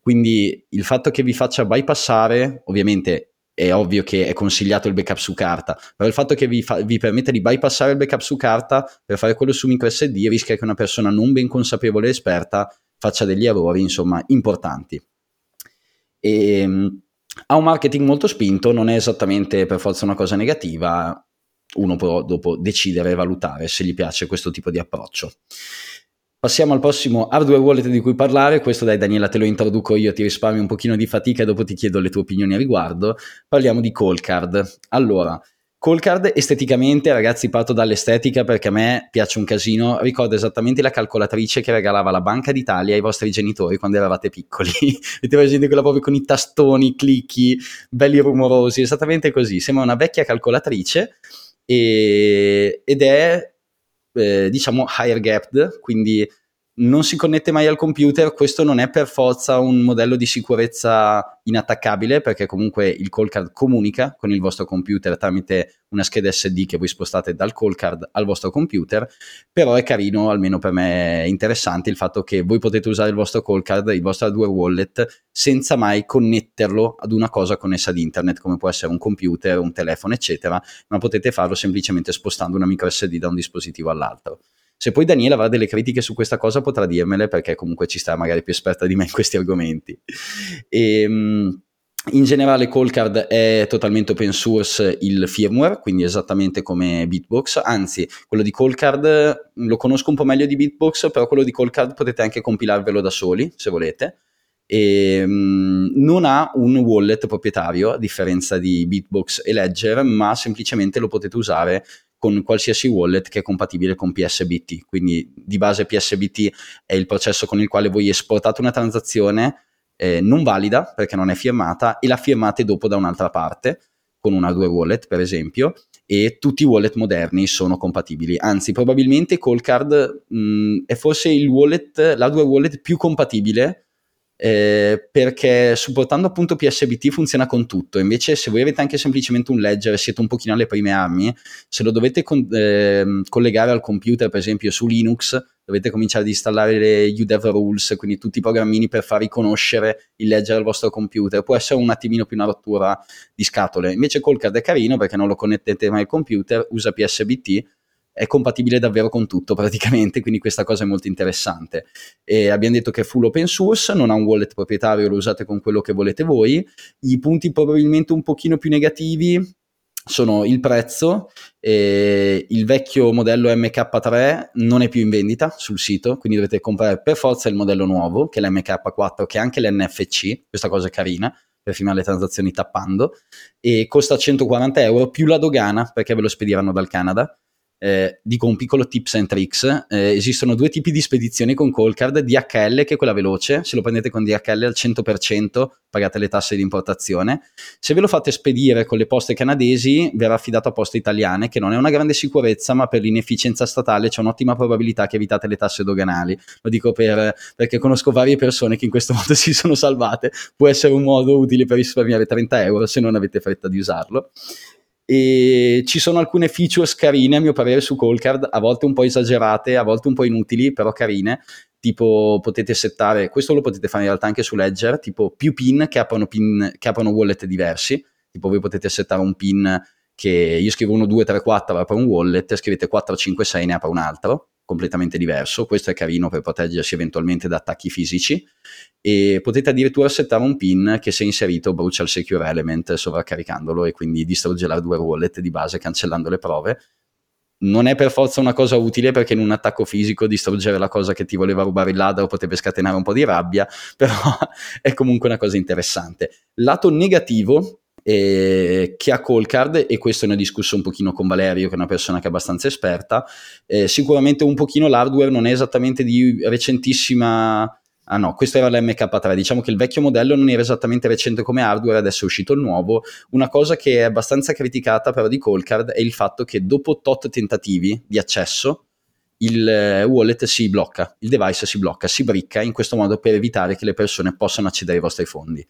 Quindi il fatto che vi faccia bypassare, ovviamente è ovvio che è consigliato il backup su carta, però il fatto che vi, fa, vi permette di bypassare il backup su carta per fare quello su micro SD rischia che una persona non ben consapevole e esperta faccia degli errori, insomma, importanti. E, ehm, ha un marketing molto spinto, non è esattamente per forza una cosa negativa, uno può dopo decidere e valutare se gli piace questo tipo di approccio. Passiamo al prossimo hardware wallet di cui parlare, questo dai Daniela te lo introduco io, ti risparmio un pochino di fatica e dopo ti chiedo le tue opinioni a riguardo. Parliamo di Callcard. Allora, Callcard esteticamente, ragazzi, parto dall'estetica perché a me piace un casino, ricordo esattamente la calcolatrice che regalava la Banca d'Italia ai vostri genitori quando eravate piccoli. Avete presente quella proprio con i tastoni, i clicchi, belli rumorosi, esattamente così. Sembra una vecchia calcolatrice e, ed è eh, diciamo higher gapped, quindi non si connette mai al computer, questo non è per forza un modello di sicurezza inattaccabile perché comunque il call card comunica con il vostro computer tramite una scheda SD che voi spostate dal call card al vostro computer, però è carino, almeno per me è interessante il fatto che voi potete usare il vostro call card, il vostro hardware wallet senza mai connetterlo ad una cosa connessa ad internet come può essere un computer, un telefono eccetera, ma potete farlo semplicemente spostando una micro SD da un dispositivo all'altro Se poi Daniela avrà delle critiche su questa cosa potrà dirmele perché comunque ci sta magari più esperta di me in questi argomenti. E, ehm, in generale Coldcard è totalmente open source il firmware, quindi esattamente come Bitbox, anzi quello di Coldcard lo conosco un po' meglio di Bitbox, però quello di Coldcard potete anche compilarvelo da soli se volete. E, um, non ha un wallet proprietario a differenza di Bitbox e Ledger, ma semplicemente lo potete usare con qualsiasi wallet che è compatibile con PSBT. Quindi di base PSBT è il processo con il quale voi esportate una transazione eh, non valida perché non è firmata e la firmate dopo da un'altra parte con un hardware wallet per esempio e tutti i wallet moderni sono compatibili anzi probabilmente Coldcard mh, è forse il wallet l'hardware wallet più compatibile eh, perché supportando appunto PSBT funziona con tutto, invece se voi avete anche semplicemente un ledger e siete un pochino alle prime armi, se lo dovete con, eh, collegare al computer per esempio su Linux, dovete cominciare ad installare le UDEV rules, quindi tutti i programmini per far riconoscere il ledger al vostro computer, può essere un attimino più una rottura di scatole, invece Coldcard è carino perché non lo connettete mai al computer, usa PSBT, è compatibile davvero con tutto praticamente, quindi questa cosa è molto interessante. E abbiamo detto che è full open source, non ha un wallet proprietario, lo usate con quello che volete voi. I punti probabilmente un pochino più negativi sono il prezzo, eh, il vecchio modello MK3 non è più in vendita sul sito, quindi dovete comprare per forza il modello nuovo, che è l'MK4, che è anche l'NFC, questa cosa è carina, per firmare le transazioni tappando, e costa 140 euro più la dogana, perché ve lo spediranno dal Canada, eh, dico un piccolo tips and tricks, eh, esistono due tipi di spedizioni con Callcard, DHL che è quella veloce, se lo prendete con DHL al 100% pagate le tasse di importazione, se ve lo fate spedire con le poste canadesi verrà affidato a poste italiane che non è una grande sicurezza ma per l'inefficienza statale c'è un'ottima probabilità che evitate le tasse doganali, lo dico per, perché conosco varie persone che in questo modo si sono salvate, può essere un modo utile per risparmiare 30 euro se non avete fretta di usarlo e ci sono alcune features carine a mio parere su Callcard, a volte un po' esagerate, a volte un po' inutili, però carine, tipo potete settare, questo lo potete fare in realtà anche su Ledger, tipo più pin che aprono, pin, che aprono wallet diversi, tipo voi potete settare un pin che io scrivo 1, 2, 3, 4, apre un wallet, scrivete 4, 5, 6, ne apre un altro, completamente diverso, questo è carino per proteggersi eventualmente da attacchi fisici e potete addirittura settare un pin che se inserito brucia il secure element sovraccaricandolo e quindi distrugge l'hardware wallet di base cancellando le prove. Non è per forza una cosa utile perché in un attacco fisico distruggere la cosa che ti voleva rubare il ladro potrebbe scatenare un po' di rabbia, però è comunque una cosa interessante. Lato negativo eh, che ha Callcard e questo ne ho discusso un pochino con Valerio che è una persona che è abbastanza esperta. Eh, sicuramente un pochino l'hardware non è esattamente di recentissima ah no questo era l'MK3 diciamo che il vecchio modello non era esattamente recente come hardware adesso è uscito il nuovo. Una cosa che è abbastanza criticata però di Callcard è il fatto che dopo tot tentativi di accesso il eh, wallet si blocca, il device si blocca, si bricca in questo modo per evitare che le persone possano accedere ai vostri fondi.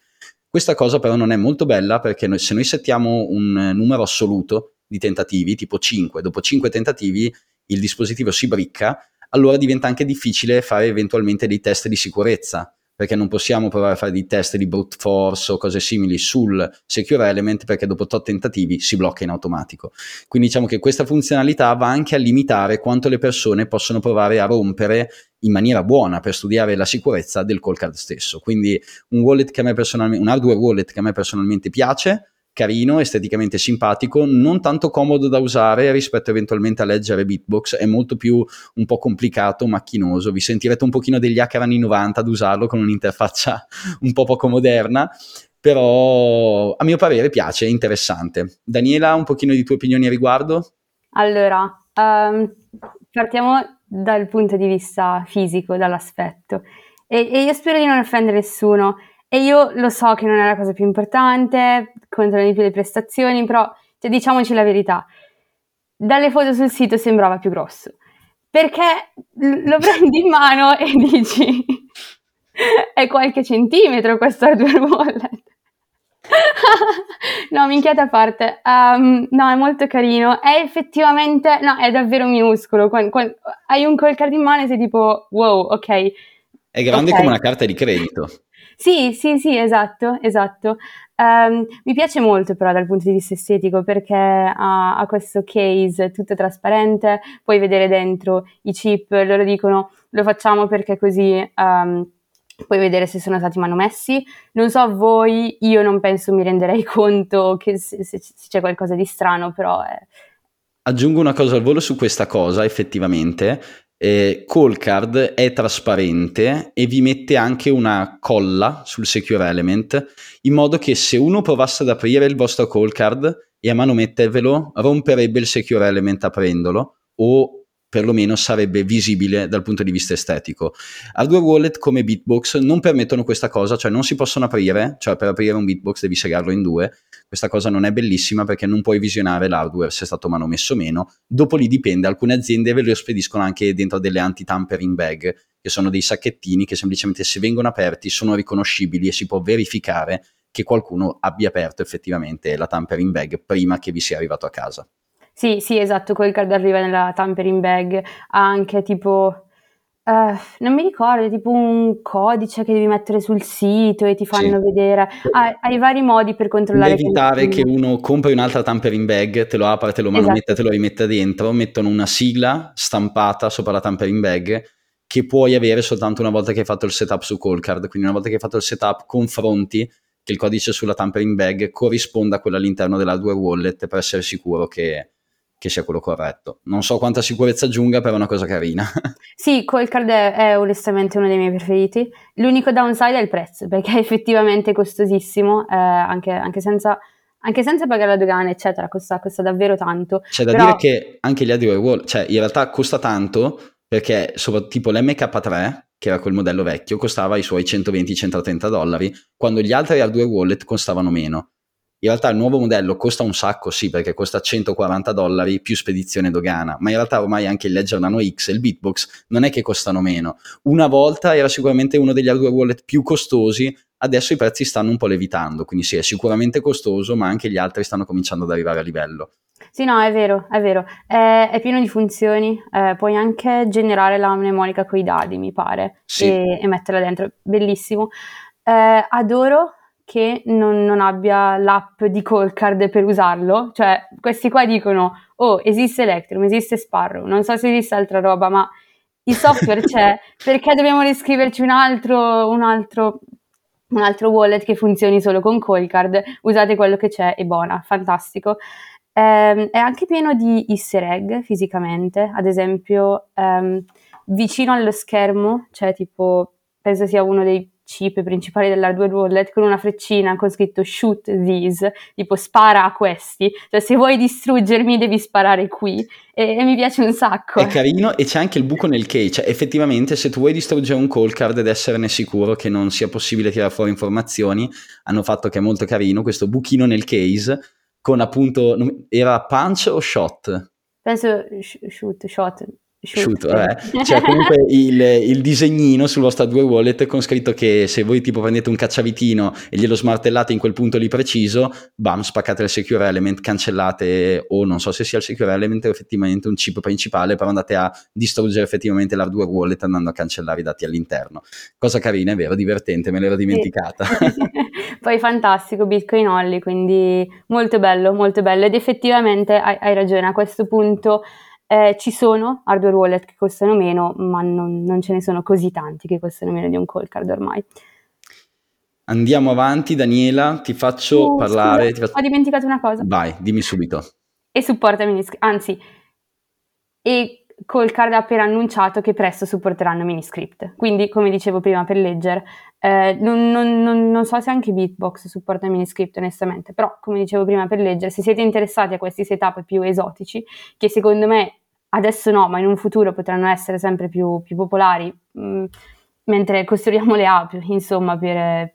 Questa cosa però non è molto bella perché noi, se noi settiamo un eh, numero assoluto di tentativi, tipo 5, dopo 5 tentativi il dispositivo si bricca, allora diventa anche difficile fare eventualmente dei test di sicurezza perché non possiamo provare a fare dei test di brute force o cose simili sul secure element perché dopo 8 tentativi si blocca in automatico. Quindi diciamo che questa funzionalità va anche a limitare quanto le persone possono provare a rompere in maniera buona per studiare la sicurezza del call card stesso. Quindi un un hardware wallet che a me personalmente piace, carino, esteticamente simpatico, non tanto comodo da usare rispetto eventualmente a leggere Bitbox, è molto più un po' complicato, macchinoso, vi sentirete un pochino degli hacker anni 90 ad usarlo con un'interfaccia un po' poco moderna, però a mio parere piace, è interessante. Daniela, un pochino di tue opinioni a riguardo? Allora, um, partiamo dal punto di vista fisico, dall'aspetto, e, e io spero di non offendere nessuno, e io lo so che non è la cosa più importante, contano di più le prestazioni, però cioè, diciamoci la verità. Dalle foto sul sito sembrava più grosso. Perché lo prendi in mano e dici è qualche centimetro questo hardware wallet. no, minchiata a parte. Um, no, è molto carino. È effettivamente, no, è davvero minuscolo. Quando, quando hai un call card in mano e sei tipo, wow, ok. È grande okay. come una carta di credito. Sì, sì, sì, esatto, esatto. Um, mi piace molto però dal punto di vista estetico perché ha, ha, questo case tutto trasparente, puoi vedere dentro i chip, loro dicono lo facciamo perché così um, puoi vedere se sono stati manomessi. Non so voi, io non penso mi renderei conto che se, se, c'è qualcosa di strano, però... È... Aggiungo una cosa al volo su questa cosa, effettivamente. Eh, Callcard è trasparente e vi mette anche una colla sul Secure Element in modo che se uno provasse ad aprire il vostro Callcard e a mano mettervelo romperebbe il Secure Element aprendolo o perlomeno sarebbe visibile dal punto di vista estetico. Hardware wallet come Bitbox non permettono questa cosa, cioè non si possono aprire, cioè per aprire un Bitbox devi segarlo in due. Questa cosa non è bellissima perché non puoi visionare l'hardware se è stato manomesso o meno. Dopo lì dipende, alcune aziende ve lo spediscono anche dentro delle anti-tampering bag, che sono dei sacchettini che semplicemente se vengono aperti sono riconoscibili e si può verificare che qualcuno abbia aperto effettivamente la tampering bag prima che vi sia arrivato a casa. Sì, sì, esatto, quel card arriva nella tampering bag, ha anche tipo, uh, non mi ricordo, tipo un codice che devi mettere sul sito e ti fanno sì. vedere, hai, hai, vari modi per controllare. Per evitare che uno compri un'altra tampering bag, te lo apra, te lo manometta, esatto. te lo rimette dentro, mettono una sigla stampata sopra la tampering bag che puoi avere soltanto una volta che hai fatto il setup su Callcard, quindi una volta che hai fatto il setup confronti che il codice sulla tampering bag corrisponda a quello all'interno dell'hardware wallet per essere sicuro che che sia quello corretto. Non so quanta sicurezza aggiunga, però è una cosa carina. sì, Coldcard è, è onestamente uno dei miei preferiti. L'unico downside è il prezzo, perché è effettivamente costosissimo, eh, anche, anche, senza, anche, senza, pagare la dogana, eccetera, costa, costa davvero tanto. C'è da però... dire che anche gli hardware wall, cioè in realtà costa tanto, perché tipo l'MK3, che era quel modello vecchio, costava i suoi 120-130 dollari, quando gli altri hardware wallet costavano meno. In realtà il nuovo modello costa un sacco, sì, perché costa 140 dollari più spedizione dogana, ma in realtà ormai anche il Ledger Nano X e il Bitbox non è che costano meno. Una volta era sicuramente uno degli hardware wallet più costosi, adesso i prezzi stanno un po' levitando, quindi sì, è sicuramente costoso, ma anche gli altri stanno cominciando ad arrivare a livello. Sì, no, è vero, è vero. È, è pieno di funzioni, eh, puoi anche generare la mnemonica con i dadi, mi pare, sì. e, e metterla dentro. Bellissimo. Eh, adoro che non, non, abbia l'app di Callcard per usarlo. Cioè, questi qua dicono, oh, esiste Electrum, esiste Sparrow, non so se esiste altra roba, ma il software c'è, perché dobbiamo riscriverci un altro, un altro, un altro wallet che funzioni solo con Callcard? Usate quello che c'è e buona, fantastico. Eh, è anche pieno di easter egg fisicamente, ad esempio ehm, vicino allo schermo c'è tipo, penso sia uno dei chip principali dell'hardware wallet con una freccina con scritto shoot these, tipo spara a questi, cioè se vuoi distruggermi devi sparare qui e, e mi piace un sacco. È carino e c'è anche il buco nel case, cioè effettivamente se tu vuoi distruggere un call card ed esserne sicuro che non sia possibile tirare fuori informazioni, hanno fatto che è molto carino questo buchino nel case con appunto, era punch o shot? Penso shoot, shot, Shoot, vabbè. C'è comunque il, il, disegnino sul vostro due wallet con scritto che se voi tipo prendete un cacciavitino e glielo smartellate in quel punto lì preciso, bam, spaccate il secure element, cancellate o non so se sia il secure element o effettivamente un chip principale, però andate a distruggere effettivamente l'hardware wallet andando a cancellare i dati all'interno. Cosa carina, è vero, divertente, me l'ero dimenticata. Sì. Poi fantastico, Bitcoin Only, quindi molto bello, molto bello ed effettivamente hai, hai ragione, a questo punto eh, ci sono hardware wallet che costano meno, ma non, non, ce ne sono così tanti che costano meno di un call card ormai. Andiamo avanti, Daniela, ti faccio uh, parlare. Scusa, ti faccio... Ho dimenticato una cosa. Vai, dimmi subito. E supporta Miniscript, anzi, e Callcard ha appena annunciato che presto supporteranno Miniscript. Quindi, come dicevo prima per Ledger, eh, non, non, non, non, so se anche Bitbox supporta Miniscript onestamente, però come dicevo prima per Ledger, se siete interessati a questi setup più esotici, che secondo me adesso no, ma in un futuro potranno essere sempre più, più popolari, mh, mm, mentre costruiamo le app, insomma, per,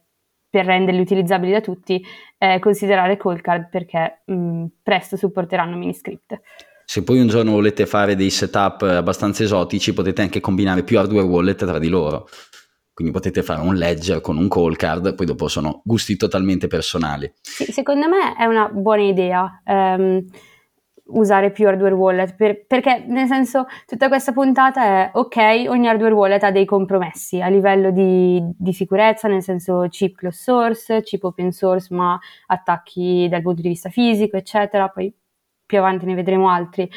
per renderli utilizzabili da tutti, eh, considerare Callcard perché mh, mm, presto supporteranno Miniscript. Se poi un giorno volete fare dei setup abbastanza esotici, potete anche combinare più hardware wallet tra di loro. Quindi potete fare un ledger con un call card, poi dopo sono gusti totalmente personali. Sì, secondo me è una buona idea. Um, usare più hardware wallet per, perché nel senso tutta questa puntata è ok ogni hardware wallet ha dei compromessi a livello di, di sicurezza nel senso chip closed source chip open source ma attacchi dal punto di vista fisico eccetera poi più avanti ne vedremo altri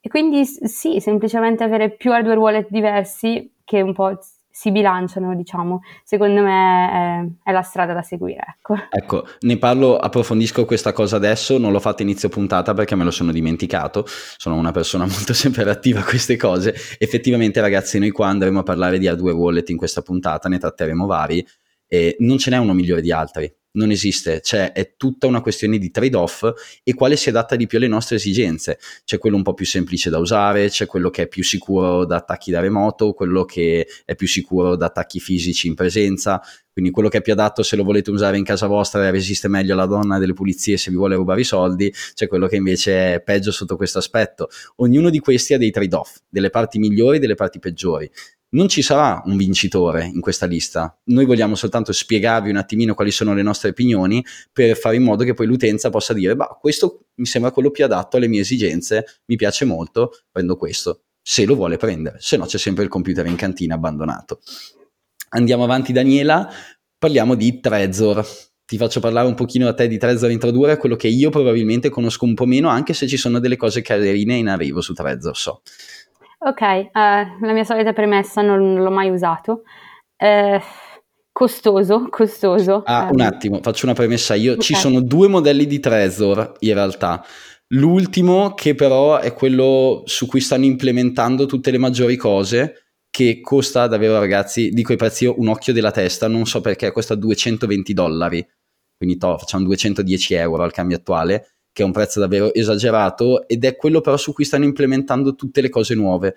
e quindi sì semplicemente avere più hardware wallet diversi che un po' si bilanciano, diciamo, secondo me è, è, la strada da seguire. Ecco. ecco, ne parlo, approfondisco questa cosa adesso, non l'ho fatta inizio puntata perché me lo sono dimenticato, sono una persona molto sempre attiva a queste cose. Effettivamente ragazzi, noi qua andremo a parlare di hardware wallet in questa puntata, ne tratteremo vari, e non ce n'è uno migliore di altri non esiste, cioè è tutta una questione di trade-off e quale si adatta di più alle nostre esigenze. C'è quello un po' più semplice da usare, c'è quello che è più sicuro da attacchi da remoto, quello che è più sicuro da attacchi fisici in presenza, quindi quello che è più adatto se lo volete usare in casa vostra e resiste meglio alla donna delle pulizie se vi vuole rubare i soldi, c'è quello che invece è peggio sotto questo aspetto. Ognuno di questi ha dei trade-off, delle parti migliori e delle parti peggiori non ci sarà un vincitore in questa lista. Noi vogliamo soltanto spiegarvi un attimino quali sono le nostre opinioni per fare in modo che poi l'utenza possa dire, bah, questo mi sembra quello più adatto alle mie esigenze, mi piace molto, prendo questo, se lo vuole prendere, se no c'è sempre il computer in cantina abbandonato. Andiamo avanti Daniela, parliamo di Trezor. Ti faccio parlare un pochino a te di Trezor introdurre, quello che io probabilmente conosco un po' meno, anche se ci sono delle cose carine in arrivo su Trezor, so. Ok, eh, la mia solita premessa non, non l'ho mai usato. Eh, costoso, costoso. Ah, un ehm. attimo, faccio una premessa io. Okay. Ci sono due modelli di Trezor in realtà. L'ultimo, che però è quello su cui stanno implementando tutte le maggiori cose, che costa davvero, ragazzi, dico i prezzi un occhio della testa, non so perché, costa 220 dollari. Quindi to, facciamo 210 euro al cambio attuale che è un prezzo davvero esagerato ed è quello però su cui stanno implementando tutte le cose nuove.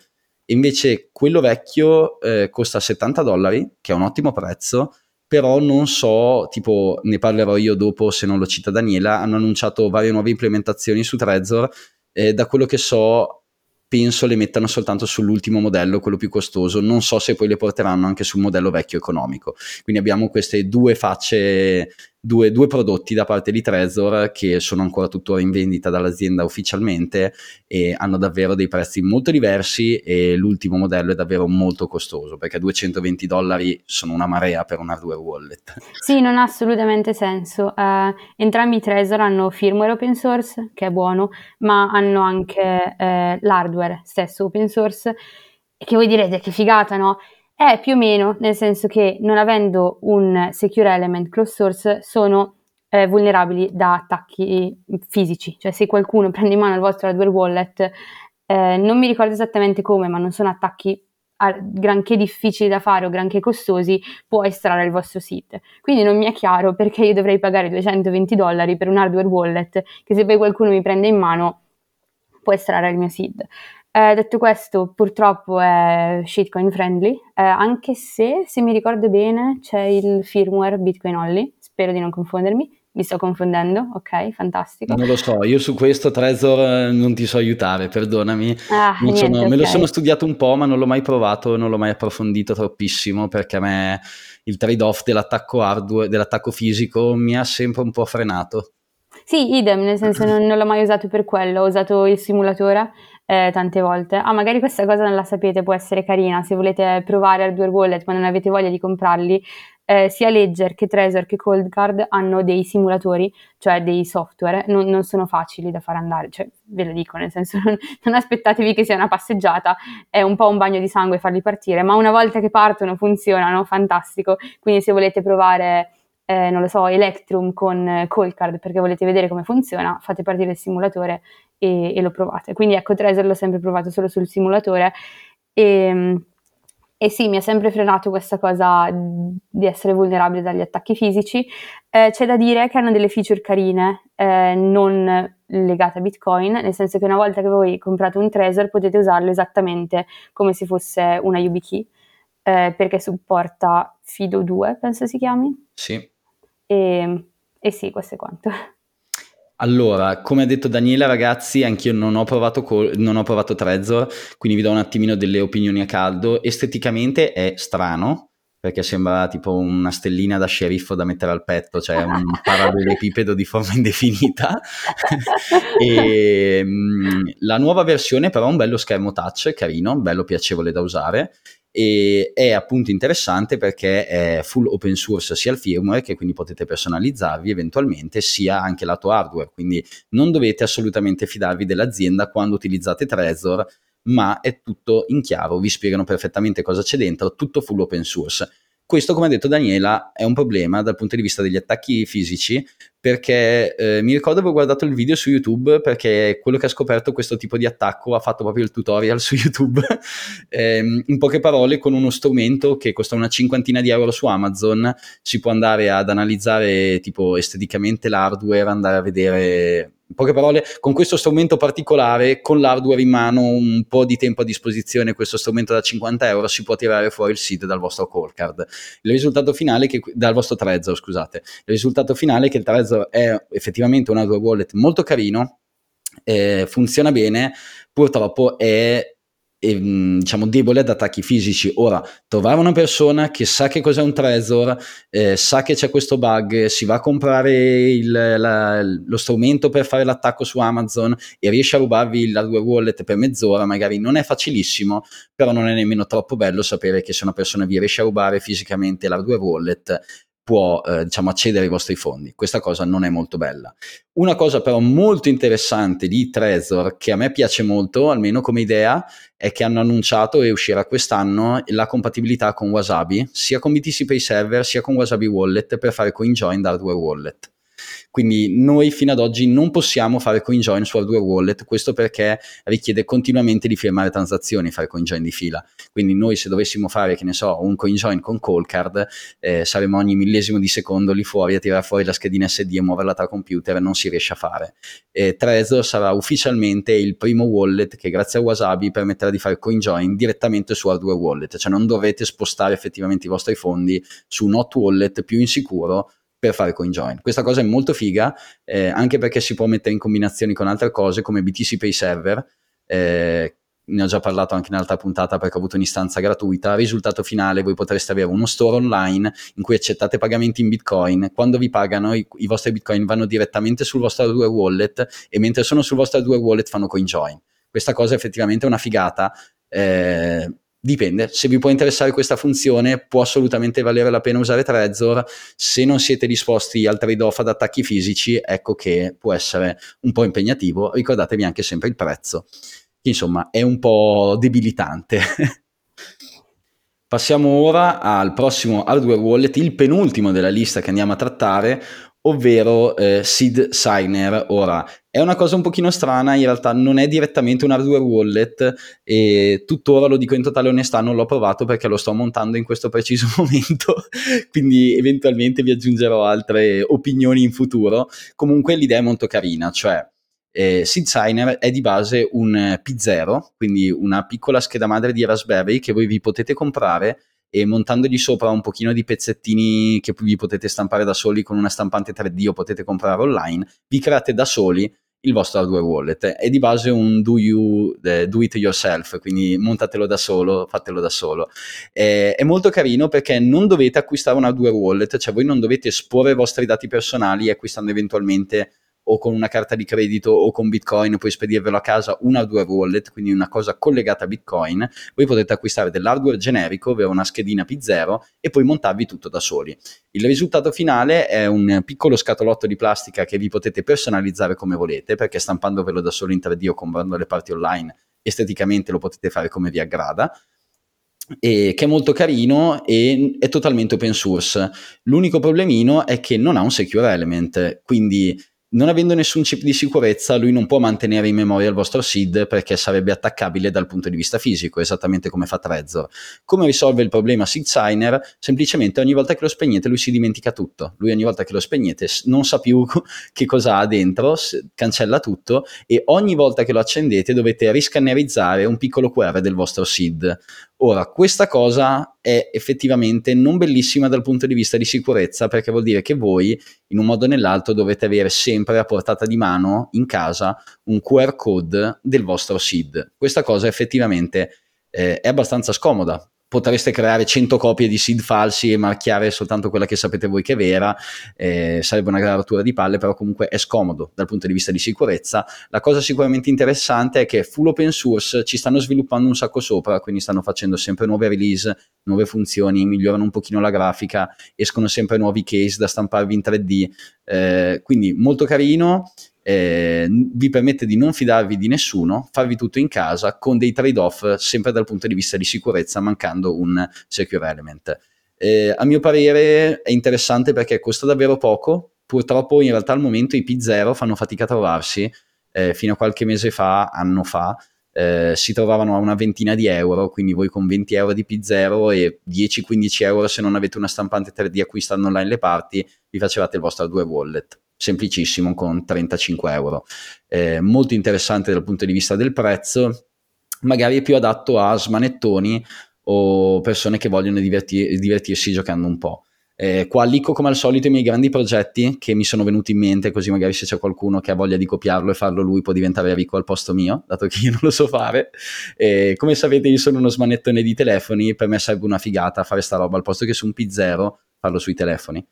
Invece quello vecchio eh, costa 70 dollari, che è un ottimo prezzo, però non so, tipo ne parlerò io dopo se non lo cita Daniela, hanno annunciato varie nuove implementazioni su Trezor, eh, da quello che so penso le mettano soltanto sull'ultimo modello, quello più costoso, non so se poi le porteranno anche sul modello vecchio economico. Quindi abbiamo queste due facce, due, due prodotti da parte di Trezor che sono ancora tuttora in vendita dall'azienda ufficialmente e hanno davvero dei prezzi molto diversi e l'ultimo modello è davvero molto costoso perché 220 dollari sono una marea per un hardware wallet. Sì, non ha assolutamente senso. Uh, entrambi i Trezor hanno firmware open source, che è buono, ma hanno anche uh, l'hardware stesso open source, che voi direte che figata, no? È più o meno, nel senso che non avendo un secure element closed source sono eh, vulnerabili da attacchi fisici, cioè se qualcuno prende in mano il vostro hardware wallet, eh, non mi ricordo esattamente come, ma non sono attacchi granché difficili da fare o granché costosi, può estrarre il vostro seed. Quindi non mi è chiaro perché io dovrei pagare 220 dollari per un hardware wallet che se poi qualcuno mi prende in mano può estrarre il mio seed. Eh, detto questo, purtroppo è shitcoin friendly, eh, anche se, se mi ricordo bene, c'è il firmware Bitcoin Only, spero di non confondermi, mi sto confondendo, ok, fantastico. Non lo so, io su questo Trezor eh, non ti so aiutare, perdonami. Ah, niente, sono, okay. Me lo sono studiato un po', ma non l'ho mai provato, non l'ho mai approfondito troppissimo perché a me il trade-off dell'attacco hardware, dell'attacco fisico mi ha sempre un po' frenato. Sì, idem, nel senso non, non l'ho mai usato per quello, ho usato il simulatore eh, tante volte. Ah, magari questa cosa non la sapete, può essere carina, se volete provare hardware wallet ma non avete voglia di comprarli, eh, sia Ledger che Trezor che Coldcard hanno dei simulatori, cioè dei software, non, non, sono facili da far andare, cioè ve lo dico, nel senso non, non, aspettatevi che sia una passeggiata, è un po' un bagno di sangue farli partire, ma una volta che partono funzionano, fantastico, quindi se volete provare eh, non lo so, Electrum con Coldcard perché volete vedere come funziona, fate partire il simulatore e, e lo provate. Quindi ecco, Tracer l'ho sempre provato solo sul simulatore e, e, sì, mi ha sempre frenato questa cosa di essere vulnerabile dagli attacchi fisici. Eh, c'è da dire che hanno delle feature carine, eh, non legate a Bitcoin, nel senso che una volta che voi comprate un Trezor potete usarlo esattamente come se fosse una YubiKey, eh, perché supporta Fido 2, penso si chiami. Sì. E, e sì, questo è quanto. Allora, come ha detto Daniela, ragazzi, anch'io non ho provato, col- non ho provato Trezor, quindi vi do un attimino delle opinioni a caldo. Esteticamente è strano, perché sembra tipo una stellina da sceriffo da mettere al petto, cioè un parallelepipedo di forma indefinita. e, mh, la nuova versione però ha un bello schermo touch, carino, bello piacevole da usare e è appunto interessante perché è full open source sia il firmware che quindi potete personalizzarvi eventualmente sia anche lato hardware, quindi non dovete assolutamente fidarvi dell'azienda quando utilizzate Trezor ma è tutto in chiaro, vi spiegano perfettamente cosa c'è dentro, tutto full open source. Questo, come ha detto Daniela, è un problema dal punto di vista degli attacchi fisici, perché eh, mi ricordo avevo guardato il video su YouTube perché quello che ha scoperto questo tipo di attacco ha fatto proprio il tutorial su YouTube. eh, in poche parole, con uno strumento che costa una cinquantina di euro su Amazon, si può andare ad analizzare tipo esteticamente l'hardware, andare a vedere in poche parole, con questo strumento particolare, con l'hardware in mano, un po' di tempo a disposizione, questo strumento da 50 euro, si può tirare fuori il SID dal vostro call card. Il risultato finale, che, dal vostro Trezor, scusate, il risultato finale è che il Trezor è effettivamente un hardware wallet molto carino, eh, funziona bene, purtroppo è diciamo debole ad attacchi fisici. Ora, trovare una persona che sa che cos'è un Trezor, eh, sa che c'è questo bug, si va a comprare il, la, lo strumento per fare l'attacco su Amazon e riesce a rubarvi l'hardware wallet per mezz'ora, magari non è facilissimo, però non è nemmeno troppo bello sapere che se una persona vi riesce a rubare fisicamente l'hardware wallet può eh, diciamo, accedere ai vostri fondi. Questa cosa non è molto bella. Una cosa però molto interessante di Trezor, che a me piace molto, almeno come idea, è che hanno annunciato e uscirà quest'anno la compatibilità con Wasabi, sia con BTC Pay Server sia con Wasabi Wallet per fare CoinJoin da hardware wallet. Quindi noi fino ad oggi non possiamo fare CoinJoin su hardware wallet, questo perché richiede continuamente di firmare transazioni, fare CoinJoin di fila. Quindi noi se dovessimo fare, che ne so, un CoinJoin con Callcard, eh, saremo ogni millesimo di secondo lì fuori a tirare fuori la schedina SD e muoverla tra computer e non si riesce a fare. Eh, Trezor sarà ufficialmente il primo wallet che grazie a Wasabi permetterà di fare CoinJoin direttamente su hardware wallet, cioè non dovrete spostare effettivamente i vostri fondi su un hot wallet più insicuro per fare CoinJoin. Questa cosa è molto figa, eh, anche perché si può mettere in combinazioni con altre cose come BTC Pay Server, eh, ne ho già parlato anche in un'altra puntata perché ho avuto un'istanza gratuita. Risultato finale, voi potreste avere uno store online in cui accettate pagamenti in Bitcoin. Quando vi pagano, i, i vostri Bitcoin vanno direttamente sul vostro hardware wallet e mentre sono sul vostro hardware wallet fanno CoinJoin. Questa cosa è effettivamente una figata. Eh, Dipende, se vi può interessare questa funzione può assolutamente valere la pena usare Trezor, se non siete disposti al trade-off ad attacchi fisici ecco che può essere un po' impegnativo, ricordatevi anche sempre il prezzo, insomma è un po' debilitante. Passiamo ora al prossimo hardware wallet, il penultimo della lista che andiamo a trattare, ovvero eh, Seed Signer. Ora, è una cosa un pochino strana, in realtà non è direttamente un hardware wallet e tuttora lo dico in totale onestà, non l'ho provato perché lo sto montando in questo preciso momento, quindi eventualmente vi aggiungerò altre opinioni in futuro. Comunque l'idea è molto carina, cioè eh, Seed Signer è di base un P0, quindi una piccola scheda madre di Raspberry che voi vi potete comprare e montandogli sopra un pochino di pezzettini che vi potete stampare da soli con una stampante 3D o potete comprare online, vi create da soli il vostro hardware wallet. È di base un do, you, eh, do it yourself, quindi montatelo da solo, fatelo da solo. Eh, è molto carino perché non dovete acquistare un hardware wallet, cioè voi non dovete esporre i vostri dati personali acquistando eventualmente o con una carta di credito o con Bitcoin, puoi spedirvelo a casa un hardware wallet, quindi una cosa collegata a Bitcoin, voi potete acquistare dell'hardware generico, ovvero una schedina P0 e poi montarvi tutto da soli. Il risultato finale è un piccolo scatolotto di plastica che vi potete personalizzare come volete, perché stampandovelo da solo in 3D o comprando le parti online, esteticamente lo potete fare come vi aggrada e che è molto carino e è totalmente open source. L'unico problemino è che non ha un secure element, quindi non avendo nessun chip di sicurezza, lui non può mantenere in memoria il vostro SID perché sarebbe attaccabile dal punto di vista fisico, esattamente come fa Trezor. Come risolve il problema SID Signer? Semplicemente ogni volta che lo spegnete lui si dimentica tutto. Lui ogni volta che lo spegnete non sa più che cosa ha dentro, cancella tutto e ogni volta che lo accendete dovete riscannerizzare un piccolo QR del vostro SID. Ora, questa cosa è effettivamente non bellissima dal punto di vista di sicurezza perché vuol dire che voi, in un modo o nell'altro, dovete avere sempre a portata di mano in casa un QR code del vostro SID. Questa cosa effettivamente eh, è abbastanza scomoda potreste creare 100 copie di seed falsi e marchiare soltanto quella che sapete voi che è vera, eh, sarebbe una rottura di palle, però comunque è scomodo dal punto di vista di sicurezza. La cosa sicuramente interessante è che full open source ci stanno sviluppando un sacco sopra, quindi stanno facendo sempre nuove release, nuove funzioni, migliorano un pochino la grafica, escono sempre nuovi case da stamparvi in 3D, eh, quindi molto carino eh, vi permette di non fidarvi di nessuno, farvi tutto in casa con dei trade-off sempre dal punto di vista di sicurezza, mancando un secure element. Eh, a mio parere è interessante perché costa davvero poco, purtroppo in realtà al momento i P0 fanno fatica a trovarsi, eh, fino a qualche mese fa, anno fa, eh, si trovavano a una ventina di euro, quindi voi con 20 euro di P0 e 10-15 euro se non avete una stampante 3D acquistando online le parti, vi facevate il vostro 2 wallet semplicissimo con 35 euro. Eh, molto interessante dal punto di vista del prezzo, magari è più adatto a smanettoni o persone che vogliono divertir- divertirsi giocando un po'. Eh, qua licco come al solito i miei grandi progetti che mi sono venuti in mente, così magari se c'è qualcuno che ha voglia di copiarlo e farlo lui può diventare ricco al posto mio, dato che io non lo so fare. Eh, come sapete io sono uno smanettone di telefoni, per me sarebbe una figata fare sta roba al posto che su un P0 farlo sui telefoni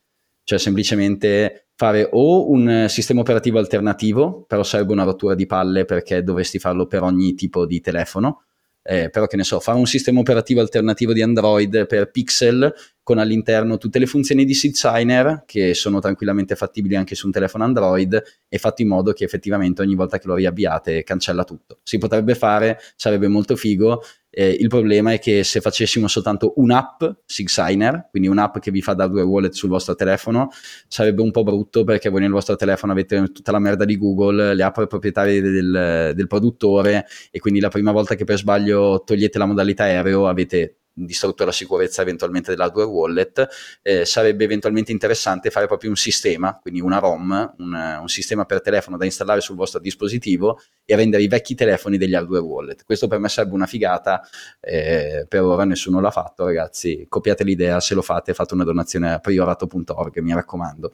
cioè semplicemente fare o un sistema operativo alternativo, però sarebbe una rottura di palle perché dovresti farlo per ogni tipo di telefono, eh, però che ne so, fare un sistema operativo alternativo di Android per Pixel con all'interno tutte le funzioni di Seed Signer che sono tranquillamente fattibili anche su un telefono Android e fatto in modo che effettivamente ogni volta che lo riavviate cancella tutto. Si potrebbe fare, sarebbe molto figo eh, il problema è che se facessimo soltanto un'app SigSigner, quindi un'app che vi fa da due wallet sul vostro telefono, sarebbe un po' brutto perché voi nel vostro telefono avete tutta la merda di Google, le app proprietarie del, del produttore e quindi la prima volta che per sbaglio togliete la modalità aereo avete distrutto la sicurezza eventualmente dell'hardware wallet, eh, sarebbe eventualmente interessante fare proprio un sistema, quindi una ROM, un, un, sistema per telefono da installare sul vostro dispositivo e rendere i vecchi telefoni degli hardware wallet. Questo per me sarebbe una figata, eh, per ora nessuno l'ha fatto ragazzi, copiate l'idea, se lo fate fate una donazione a priorato.org, mi raccomando.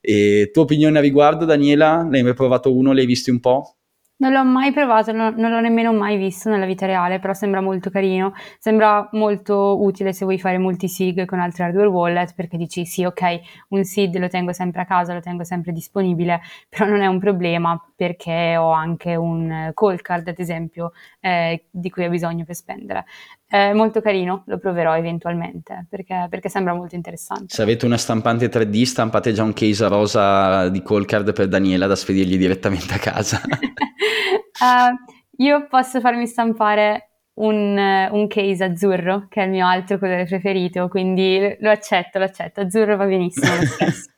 E tua opinione a riguardo Daniela? L'hai mai provato uno, l'hai visto un po'? Non l'ho mai provato, non, non l'ho nemmeno mai visto nella vita reale, però sembra molto carino, sembra molto utile se vuoi fare multisig con altri hardware wallet, perché dici sì, ok, un SID lo tengo sempre a casa, lo tengo sempre disponibile, però non è un problema perché ho anche un call card, ad esempio, eh, di cui ho bisogno per spendere. È molto carino, lo proverò eventualmente perché, perché, sembra molto interessante. Se avete una stampante 3D, stampate già un case rosa di call card per Daniela da spedirgli direttamente a casa. uh, io posso farmi stampare un, un, case azzurro, che è il mio altro colore preferito, quindi lo accetto, lo accetto. Azzurro va benissimo lo stesso.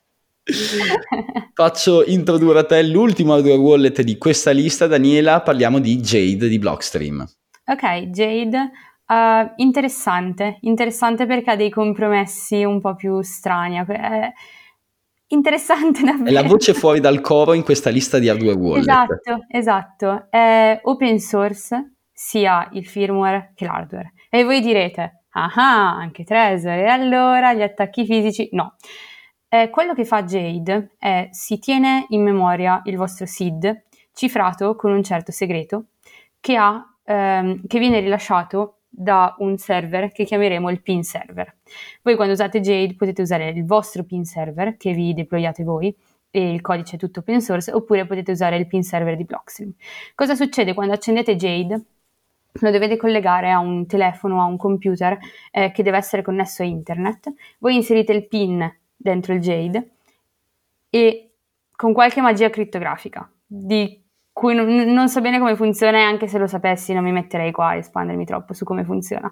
Faccio introdurre a te l'ultimo hardware wallet di questa lista, Daniela. Parliamo di Jade di Blockstream. Ok, Jade Uh, interessante, interessante perché ha dei compromessi un po' più strani. È interessante davvero. È la voce fuori dal coro in questa lista di hardware wallet. Esatto, esatto. È open source sia il firmware che l'hardware. E voi direte, ah, anche Trezor, e allora gli attacchi fisici? No. Eh, quello che fa Jade è si tiene in memoria il vostro SID cifrato con un certo segreto che, ha, ehm, che viene rilasciato da un server che chiameremo il pin server. Voi quando usate Jade potete usare il vostro pin server che vi deployate voi e il codice è tutto open source oppure potete usare il pin server di Blockstream. Cosa succede quando accendete Jade? Lo dovete collegare a un telefono, a un computer eh, che deve essere connesso a internet. Voi inserite il pin dentro il Jade e con qualche magia crittografica di cui non, non, so bene come funziona e anche se lo sapessi non mi metterei qua a espandermi troppo su come funziona.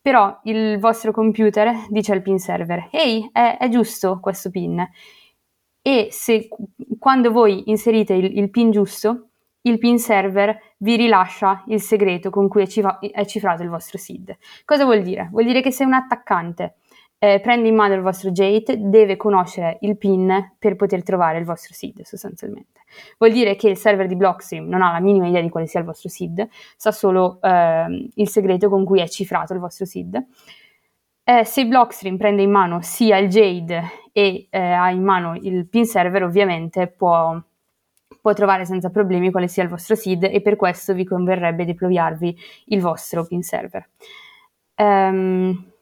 Però il vostro computer dice al pin server, ehi, è, è giusto questo pin. E se quando voi inserite il, il, pin giusto, il pin server vi rilascia il segreto con cui è, cifra- è cifrato il vostro SID. Cosa vuol dire? Vuol dire che se un attaccante eh, prende in mano il vostro Jade, deve conoscere il PIN per poter trovare il vostro SID sostanzialmente. Vuol dire che il server di Blockstream non ha la minima idea di quale sia il vostro SID, sa solo eh, il segreto con cui è cifrato il vostro SID. Eh, se Blockstream prende in mano sia il Jade e eh, ha in mano il PIN server, ovviamente può, può trovare senza problemi quale sia il vostro SID e per questo vi converrebbe deployarvi il vostro PIN server. Um,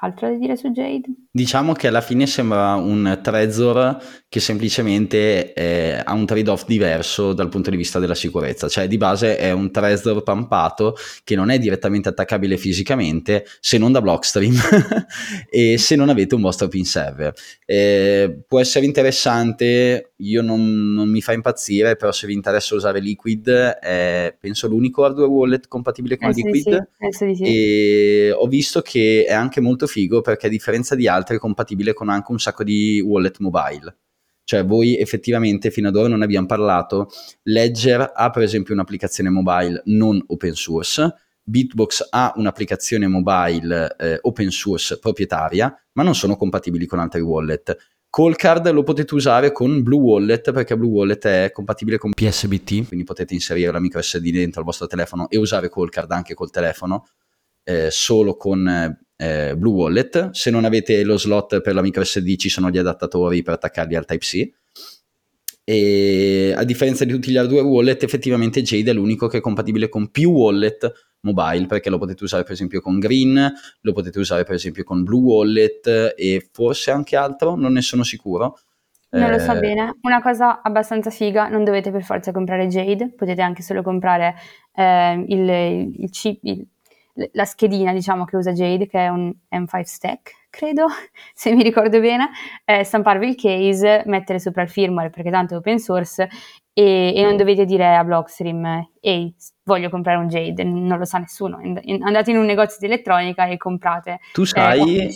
altro da dire su Jade? Diciamo che alla fine sembra un Trezor che semplicemente eh, ha un trade-off diverso dal punto di vista della sicurezza, cioè di base è un Trezor pampato che non è direttamente attaccabile fisicamente se non da Blockstream e se non avete un vostro pin server. Eh, può essere interessante, io non, non, mi fa impazzire, però se vi interessa usare Liquid è penso l'unico hardware wallet compatibile con eh Liquid sì, sì. e ho visto che è anche molto figo perché a differenza di altri è compatibile con anche un sacco di wallet mobile. Cioè voi effettivamente fino ad ora non abbiamo parlato, Ledger ha per esempio un'applicazione mobile non open source, Bitbox ha un'applicazione mobile eh, open source proprietaria, ma non sono compatibili con altri wallet. Callcard lo potete usare con Blue Wallet perché Blue Wallet è compatibile con PSBT, quindi potete inserire la micro SD dentro al vostro telefono e usare Callcard anche col telefono, eh, solo con eh, Blue Wallet. Se non avete lo slot per la micro SD ci sono gli adattatori per attaccarli al Type-C. E a differenza di tutti gli hardware wallet, effettivamente Jade è l'unico che è compatibile con più wallet mobile perché lo potete usare per esempio con Green, lo potete usare per esempio con Blue Wallet e forse anche altro, non ne sono sicuro. Non lo so eh, bene. Una cosa abbastanza figa, non dovete per forza comprare Jade, potete anche solo comprare eh, il, il chip, il, la schedina diciamo che usa Jade che è un M5 stack credo se mi ricordo bene eh, stamparvi il case mettere sopra il firmware perché tanto è open source e, e, non dovete dire a Blockstream ehi voglio comprare un Jade non lo sa nessuno. Andate in un negozio di elettronica e comprate tu eh, sai, eh,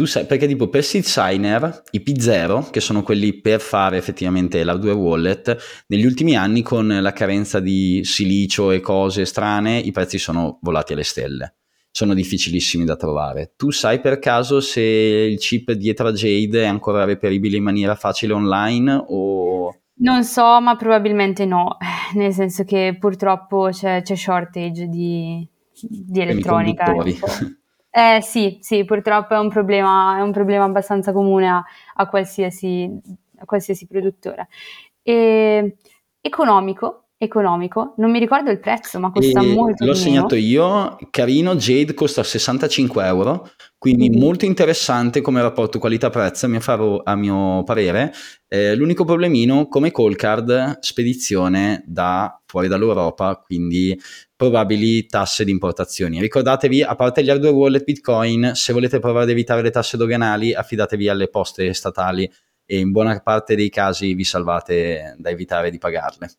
tu sai perché tipo per Seed Signer i P0 che sono quelli per fare effettivamente l'hardware wallet negli ultimi anni con la carenza di silicio e cose strane i prezzi sono volati alle stelle sono difficilissimi da trovare. Tu sai per caso se il chip dietro a Jade è ancora reperibile in maniera facile online o non so, ma probabilmente no, nel senso che purtroppo c'è, c'è shortage di, di elettronica. Ecco. Eh sì, sì, purtroppo è un problema, è un problema abbastanza comune a, a, qualsiasi, a qualsiasi, produttore. E, economico, economico, non mi ricordo il prezzo, ma costa e molto L'ho segnato io, carino, Jade costa 65 euro, quindi mm-hmm. molto interessante come rapporto qualità-prezzo a mio, faro, a mio parere. Eh, l'unico problemino, come call card, spedizione da fuori dall'Europa, quindi probabili tasse di importazioni. Ricordatevi, a parte gli hardware wallet Bitcoin, se volete provare ad evitare le tasse doganali, affidatevi alle poste statali e in buona parte dei casi vi salvate da evitare di pagarle.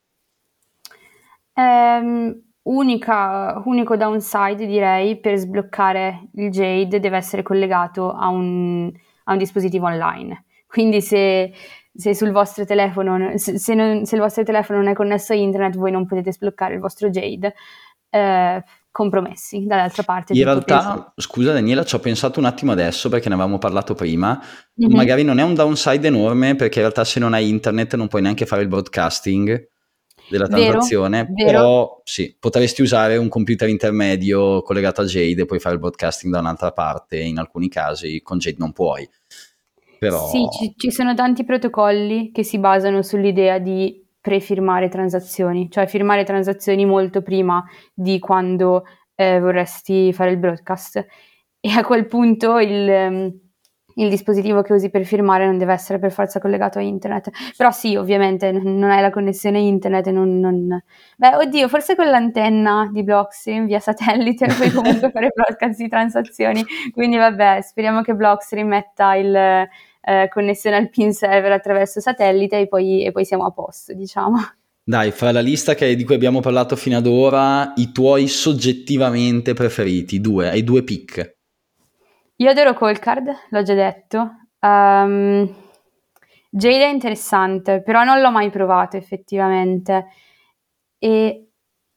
Ehm, unica, unico downside direi per sbloccare il Jade deve essere collegato a un, a un dispositivo online. Quindi se, se sul vostro telefono, se, se, non, se, il vostro telefono non è connesso a internet, voi non potete sbloccare il vostro Jade. Eh, compromessi dall'altra parte. In realtà, scusa Daniela, ci ho pensato un attimo adesso perché ne avevamo parlato prima. Mm-hmm. Magari non è un downside enorme perché in realtà se non hai internet non puoi neanche fare il broadcasting della transazione, vero, vero. però sì, potresti usare un computer intermedio collegato a Jade e poi fare il broadcasting da un'altra parte, in alcuni casi con Jade non puoi. Però... Sì, ci, ci sono tanti protocolli che si basano sull'idea di prefirmare transazioni, cioè firmare transazioni molto prima di quando eh, vorresti fare il broadcast e a quel punto il, ehm, il dispositivo che usi per firmare non deve essere per forza collegato a internet. Però sì, ovviamente non hai la connessione internet non, non... Beh, oddio, forse con l'antenna di Blockstream via satellite puoi comunque fare broadcast di transazioni. Quindi vabbè, speriamo che Blockstream metta il eh, connessione al pin server attraverso satellite e poi, e poi siamo a posto, diciamo. Dai, fra la lista che, di cui abbiamo parlato fino ad ora, i tuoi soggettivamente preferiti, due, hai due pick. Io adoro Callcard, l'ho già detto. Um, Jade è interessante, però non l'ho mai provato effettivamente. E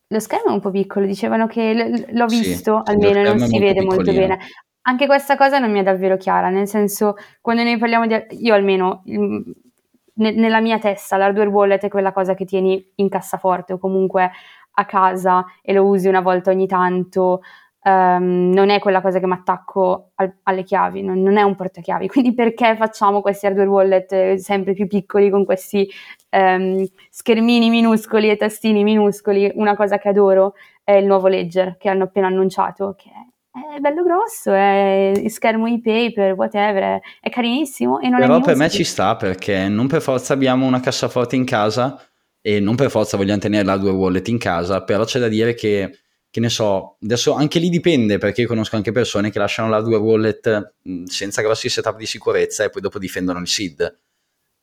lo schermo è un po' piccolo, dicevano che l- l'ho visto, sì, almeno non si vede molto bene. Anche questa cosa non mi è davvero chiara, nel senso, quando noi parliamo di... io almeno, ne- nella mia testa, l'hardware wallet è quella cosa che tieni in cassaforte o comunque a casa e lo usi una volta ogni tanto um, non è quella cosa che mi attacco al, alle chiavi, non, non, è un portachiavi. Quindi perché facciamo questi hardware wallet eh, sempre più piccoli con questi um, schermini minuscoli e tastini minuscoli? Una cosa che adoro è il nuovo Ledger che hanno appena annunciato, che è è bello grosso, è schermo e-paper, whatever, è carinissimo e non Però è per me ci sta perché non per forza abbiamo una cassaforte in casa e non per forza vogliamo tenere l'hardware wallet in casa, però c'è da dire che, che ne so, adesso anche lì dipende perché io conosco anche persone che lasciano l'hardware wallet senza grossi setup di sicurezza e poi dopo difendono il SID.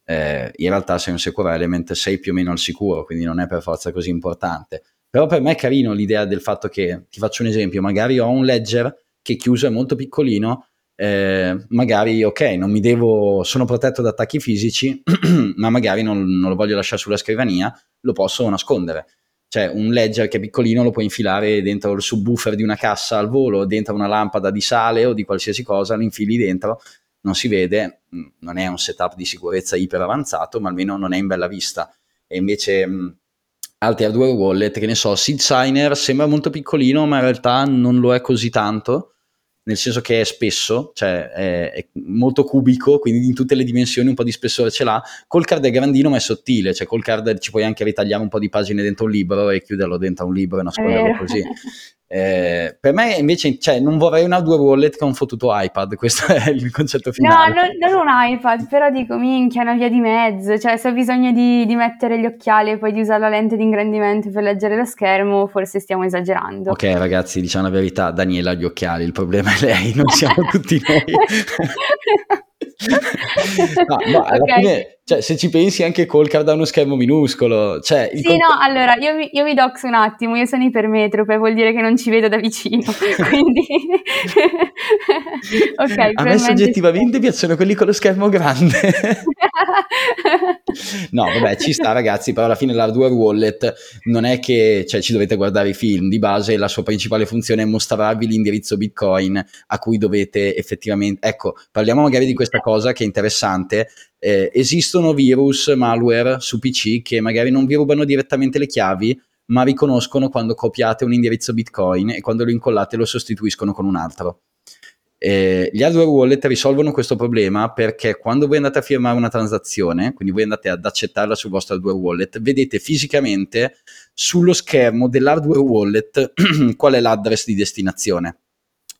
Eh, in realtà sei un secure element sei più o meno al sicuro, quindi non è per forza così importante. Però per me è carino l'idea del fatto che, ti faccio un esempio, magari ho un ledger che chiuso è molto piccolino, eh, magari ok, non mi devo, sono protetto da attacchi fisici, ma magari non, non, lo voglio lasciare sulla scrivania, lo posso nascondere. Cioè un ledger che è piccolino lo puoi infilare dentro il subwoofer di una cassa al volo, dentro una lampada di sale o di qualsiasi cosa, lo infili dentro, non si vede, non è un setup di sicurezza iper avanzato, ma almeno non è in bella vista. E invece altri hardware wallet, che ne so, Seed Signer sembra molto piccolino, ma in realtà non lo è così tanto, nel senso che è spesso, cioè è, è molto cubico, quindi in tutte le dimensioni un po' di spessore ce l'ha. Col card è grandino ma è sottile, cioè col card ci puoi anche ritagliare un po' di pagine dentro un libro e chiuderlo dentro un libro e nasconderlo così. Eh, per me invece cioè, non vorrei un hardware wallet con un fottuto iPad, questo è il concetto finale. No, non, non, un iPad, però dico minchia, una via di mezzo, cioè se ho bisogno di, di, mettere gli occhiali e poi di usare la lente di ingrandimento per leggere lo schermo, forse stiamo esagerando. Ok ragazzi, diciamo la verità, Daniela ha gli occhiali, il problema è lei, non siamo tutti noi. no, no, alla okay. fine, cioè, se ci pensi anche Colcard ha uno schermo minuscolo. Cioè, sì, conto... no, allora, io mi, io mi doxo un attimo, io sono ipermetrope, vuol dire che non ci vedo da vicino, quindi... ok, A me soggettivamente sì. piacciono quelli con lo schermo grande. no, vabbè, ci sta ragazzi, però alla fine l'hardware wallet non è che cioè, ci dovete guardare i film, di base la sua principale funzione è mostrarvi l'indirizzo Bitcoin a cui dovete effettivamente... Ecco, parliamo magari di questa cosa che è interessante. Eh, esistono virus, malware su PC che magari non vi rubano direttamente le chiavi, ma riconoscono quando copiate un indirizzo Bitcoin e quando lo incollate lo sostituiscono con un altro. Eh, gli hardware wallet risolvono questo problema perché quando voi andate a firmare una transazione, quindi voi andate ad accettarla sul vostro hardware wallet, vedete fisicamente sullo schermo dell'hardware wallet qual è l'address di destinazione.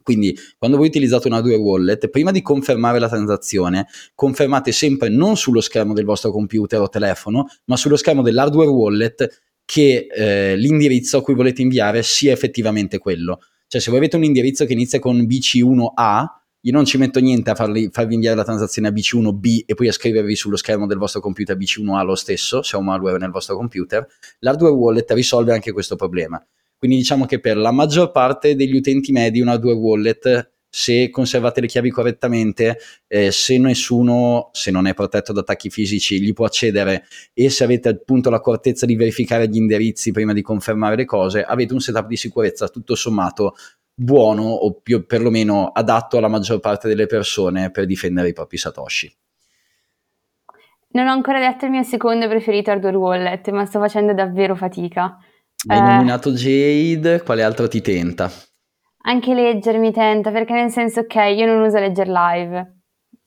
Quindi quando voi utilizzate un hardware wallet, prima di confermare la transazione, confermate sempre non sullo schermo del vostro computer o telefono, ma sullo schermo dell'hardware wallet che eh, l'indirizzo a cui volete inviare sia effettivamente quello. Cioè, se voi avete un indirizzo che inizia con BC1A, io non ci metto niente a farli, farvi inviare la transazione a BC1B e poi a scrivervi sullo schermo del vostro computer BC1A lo stesso, se ho un malware nel vostro computer. L'hardware wallet risolve anche questo problema. Quindi diciamo che per la maggior parte degli utenti medi un hardware wallet se conservate le chiavi correttamente, eh, se nessuno, se non è protetto da attacchi fisici, gli può accedere e se avete appunto l'accortezza di verificare gli indirizzi prima di confermare le cose, avete un setup di sicurezza tutto sommato buono o più perlomeno adatto alla maggior parte delle persone per difendere i propri Satoshi. Non ho ancora detto il mio secondo preferito hardware wallet, ma sto facendo davvero fatica. Hai eh, nominato Jade, quale altro ti tenta? Anche Ledger mi tenta, perché nel senso, ok, io non uso Ledger Live,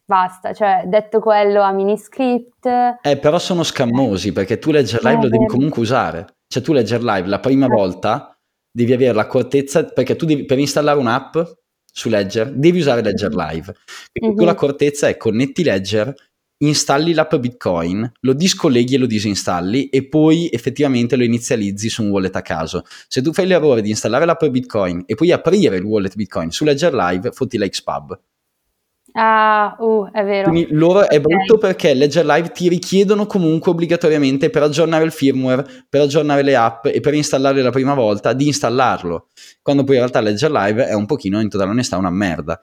basta, cioè detto quello a miniscript. Eh, però sono scammosi, perché tu Ledger Live eh, lo devi comunque usare. Cioè tu Ledger Live la prima eh. volta devi avere l'accortezza, perché tu devi, per installare un'app su Ledger devi usare Ledger Live. Quindi mm-hmm. tu l'accortezza è connetti Ledger, installi l'app Bitcoin, lo discolleghi e lo disinstalli e poi effettivamente lo inizializzi su un wallet a caso. Se tu fai l'errore di installare l'app Bitcoin e poi aprire il wallet Bitcoin su Ledger Live, fotti la Xpub. Ah, uh, è vero. Quindi loro okay. è brutto perché Ledger Live ti richiedono comunque obbligatoriamente per aggiornare il firmware, per aggiornare le app e per installarle la prima volta di installarlo. Quando poi in realtà Ledger Live è un pochino, in totale onestà, una merda.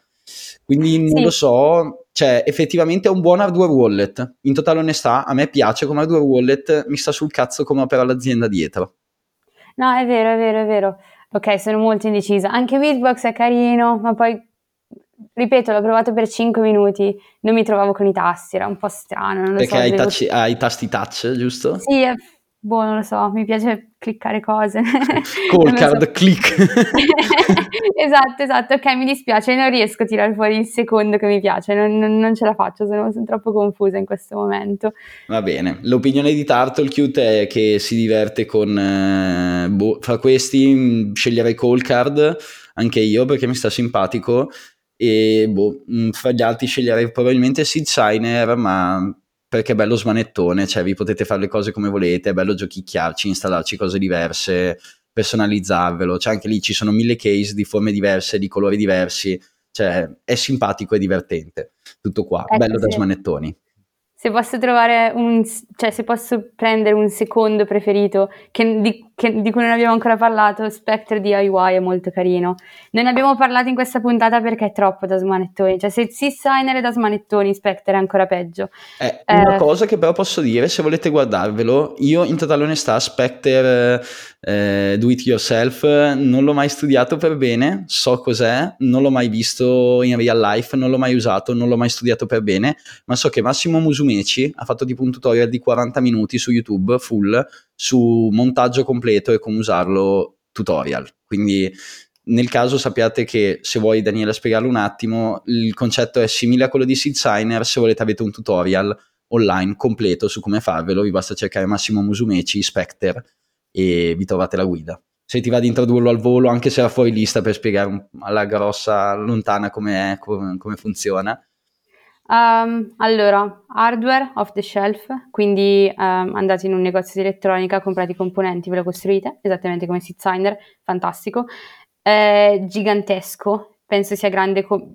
Quindi non sì. lo so, cioè effettivamente è un buon hardware wallet. In totale onestà, a me piace come hardware wallet, mi sta sul cazzo come opera l'azienda dietro. No, è vero, è vero, è vero. Ok, sono molto indecisa. Anche Bitbox è carino, ma poi, ripeto, l'ho provato per 5 minuti, non mi trovavo con i tasti, era un po' strano. Perché so, hai, devo... touch, hai i tasti touch, giusto? Sì, boh, non lo so, mi piace cliccare cose. Call card, so. click. esatto, esatto, ok, mi dispiace, non riesco a tirare fuori il secondo che mi piace, non, non, non ce la faccio, sono, sono, troppo confusa in questo momento. Va bene, l'opinione di Turtlecute è che si diverte con, eh, boh, fra questi mm, sceglierei Call card, anche io perché mi sta simpatico, e boh, mm, fra gli altri sceglierei probabilmente Seed Signer, ma perché è bello smanettone, cioè vi potete fare le cose come volete, è bello giochicchiarci, installarci cose diverse, personalizzarvelo, cioè anche lì ci sono mille case di forme diverse, di colori diversi, cioè è simpatico e divertente, tutto qua, ecco, bello sì. da smanettoni. Se posso trovare un, cioè se posso prendere un secondo preferito che, di, che, di, cui non abbiamo ancora parlato, Spectre DIY è molto carino. Non ne abbiamo parlato in questa puntata perché è troppo da smanettoni, cioè se si signer è da smanettoni, Spectre è ancora peggio. Eh, eh, una cosa che però posso dire, se volete guardarvelo, io in totale onestà Spectre eh, Do It Yourself non l'ho mai studiato per bene, so cos'è, non l'ho mai visto in real life, non l'ho mai usato, non l'ho mai studiato per bene, ma so che Massimo Musumeci ha fatto tipo un tutorial di 40 minuti su YouTube full su montaggio completo e come usarlo tutorial. Quindi nel caso sappiate che se vuoi Daniela spiegarlo un attimo, il concetto è simile a quello di Seed Signer, se volete avete un tutorial online completo su come farvelo, vi basta cercare Massimo Musumeci, Spectre e vi trovate la guida. Se ti va di introdurlo al volo, anche se era fuori lista per spiegare alla grossa, lontana come, come funziona, Um, allora, hardware off the shelf, quindi um, andate in un negozio di elettronica, comprate i componenti, ve lo costruite, esattamente come Signer, fantastico. È gigantesco, penso sia grande, co-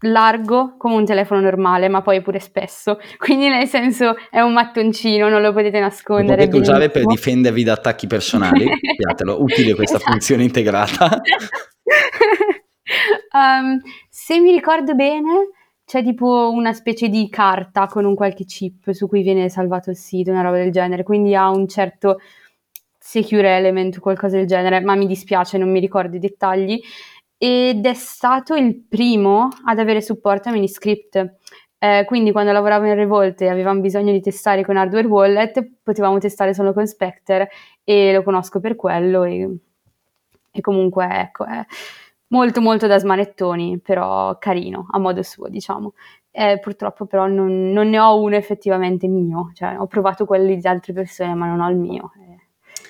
largo come un telefono normale, ma poi pure spesso, quindi nel senso è un mattoncino, non lo potete nascondere. Lo potete usare per difendervi da attacchi personali, sappiatelo, utile questa esatto. funzione integrata. um, se mi ricordo bene c'è tipo una specie di carta con un qualche chip su cui viene salvato il sito, una roba del genere, quindi ha un certo secure element qualcosa del genere, ma mi dispiace, non mi ricordo i dettagli. Ed è stato il primo ad avere supporto a Miniscript. Eh, quindi quando lavoravo in Revolt e avevamo bisogno di testare con Hardware Wallet, potevamo testare solo con Spectre e lo conosco per quello e, e comunque ecco, eh, molto molto da smanettoni, però carino, a modo suo, diciamo. Eh, purtroppo però non, non, ne ho uno effettivamente mio, cioè ho provato quelli di altre persone ma non ho il mio. Eh.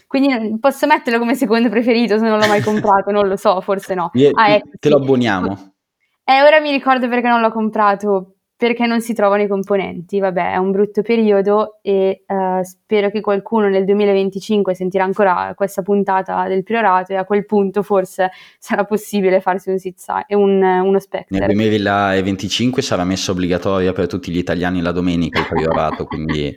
Quindi posso metterlo come secondo preferito se non l'ho mai comprato, non lo so, forse no. Ah, ecco, te lo abboniamo. Eh, ora mi ricordo perché non l'ho comprato, perché non si trovano i componenti. Vabbè, è un brutto periodo e uh, spero che qualcuno nel 2025 sentirà ancora questa puntata del priorato e a quel punto forse sarà possibile farsi un, sitza- un uno Spectre. Nel 2025 sarà messo obbligatoria per tutti gli italiani la domenica il priorato, quindi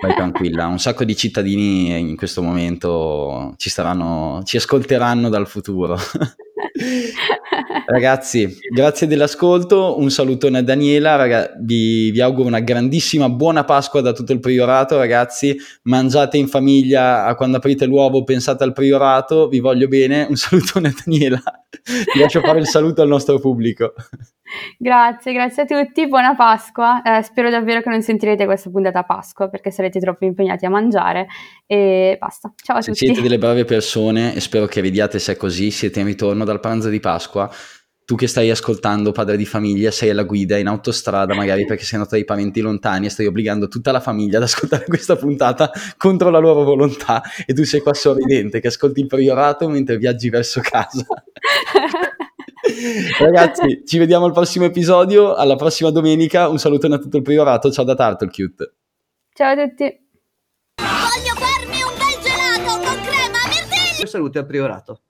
vai tranquilla. Un sacco di cittadini in questo momento ci, staranno, ci ascolteranno dal futuro. Ragazzi, grazie dell'ascolto, un salutone a Daniela, raga, vi, vi, auguro una grandissima buona Pasqua da tutto il priorato, ragazzi, mangiate in famiglia, quando aprite l'uovo pensate al priorato, vi voglio bene, un salutone a Daniela, ti lascio fare il saluto al nostro pubblico. Grazie, grazie a tutti, buona Pasqua, eh, spero davvero che non sentirete questa puntata a Pasqua perché sarete troppo impegnati a mangiare e basta, ciao a se tutti. Siete delle brave persone e spero che vediate se è così, siete in ritorno dal pranzo di Pasqua tu che stai ascoltando, padre di famiglia, sei alla guida in autostrada, magari perché sei andato dai parenti lontani e stai obbligando tutta la famiglia ad ascoltare questa puntata contro la loro volontà e tu sei qua sorridente che ascolti il priorato mentre viaggi verso casa. Ragazzi, ci vediamo al prossimo episodio, alla prossima domenica, un saluto a tutto il priorato, ciao da Turtle Cute. Ciao a tutti. Voglio farmi un bel gelato con crema mirtilli. Salute al priorato.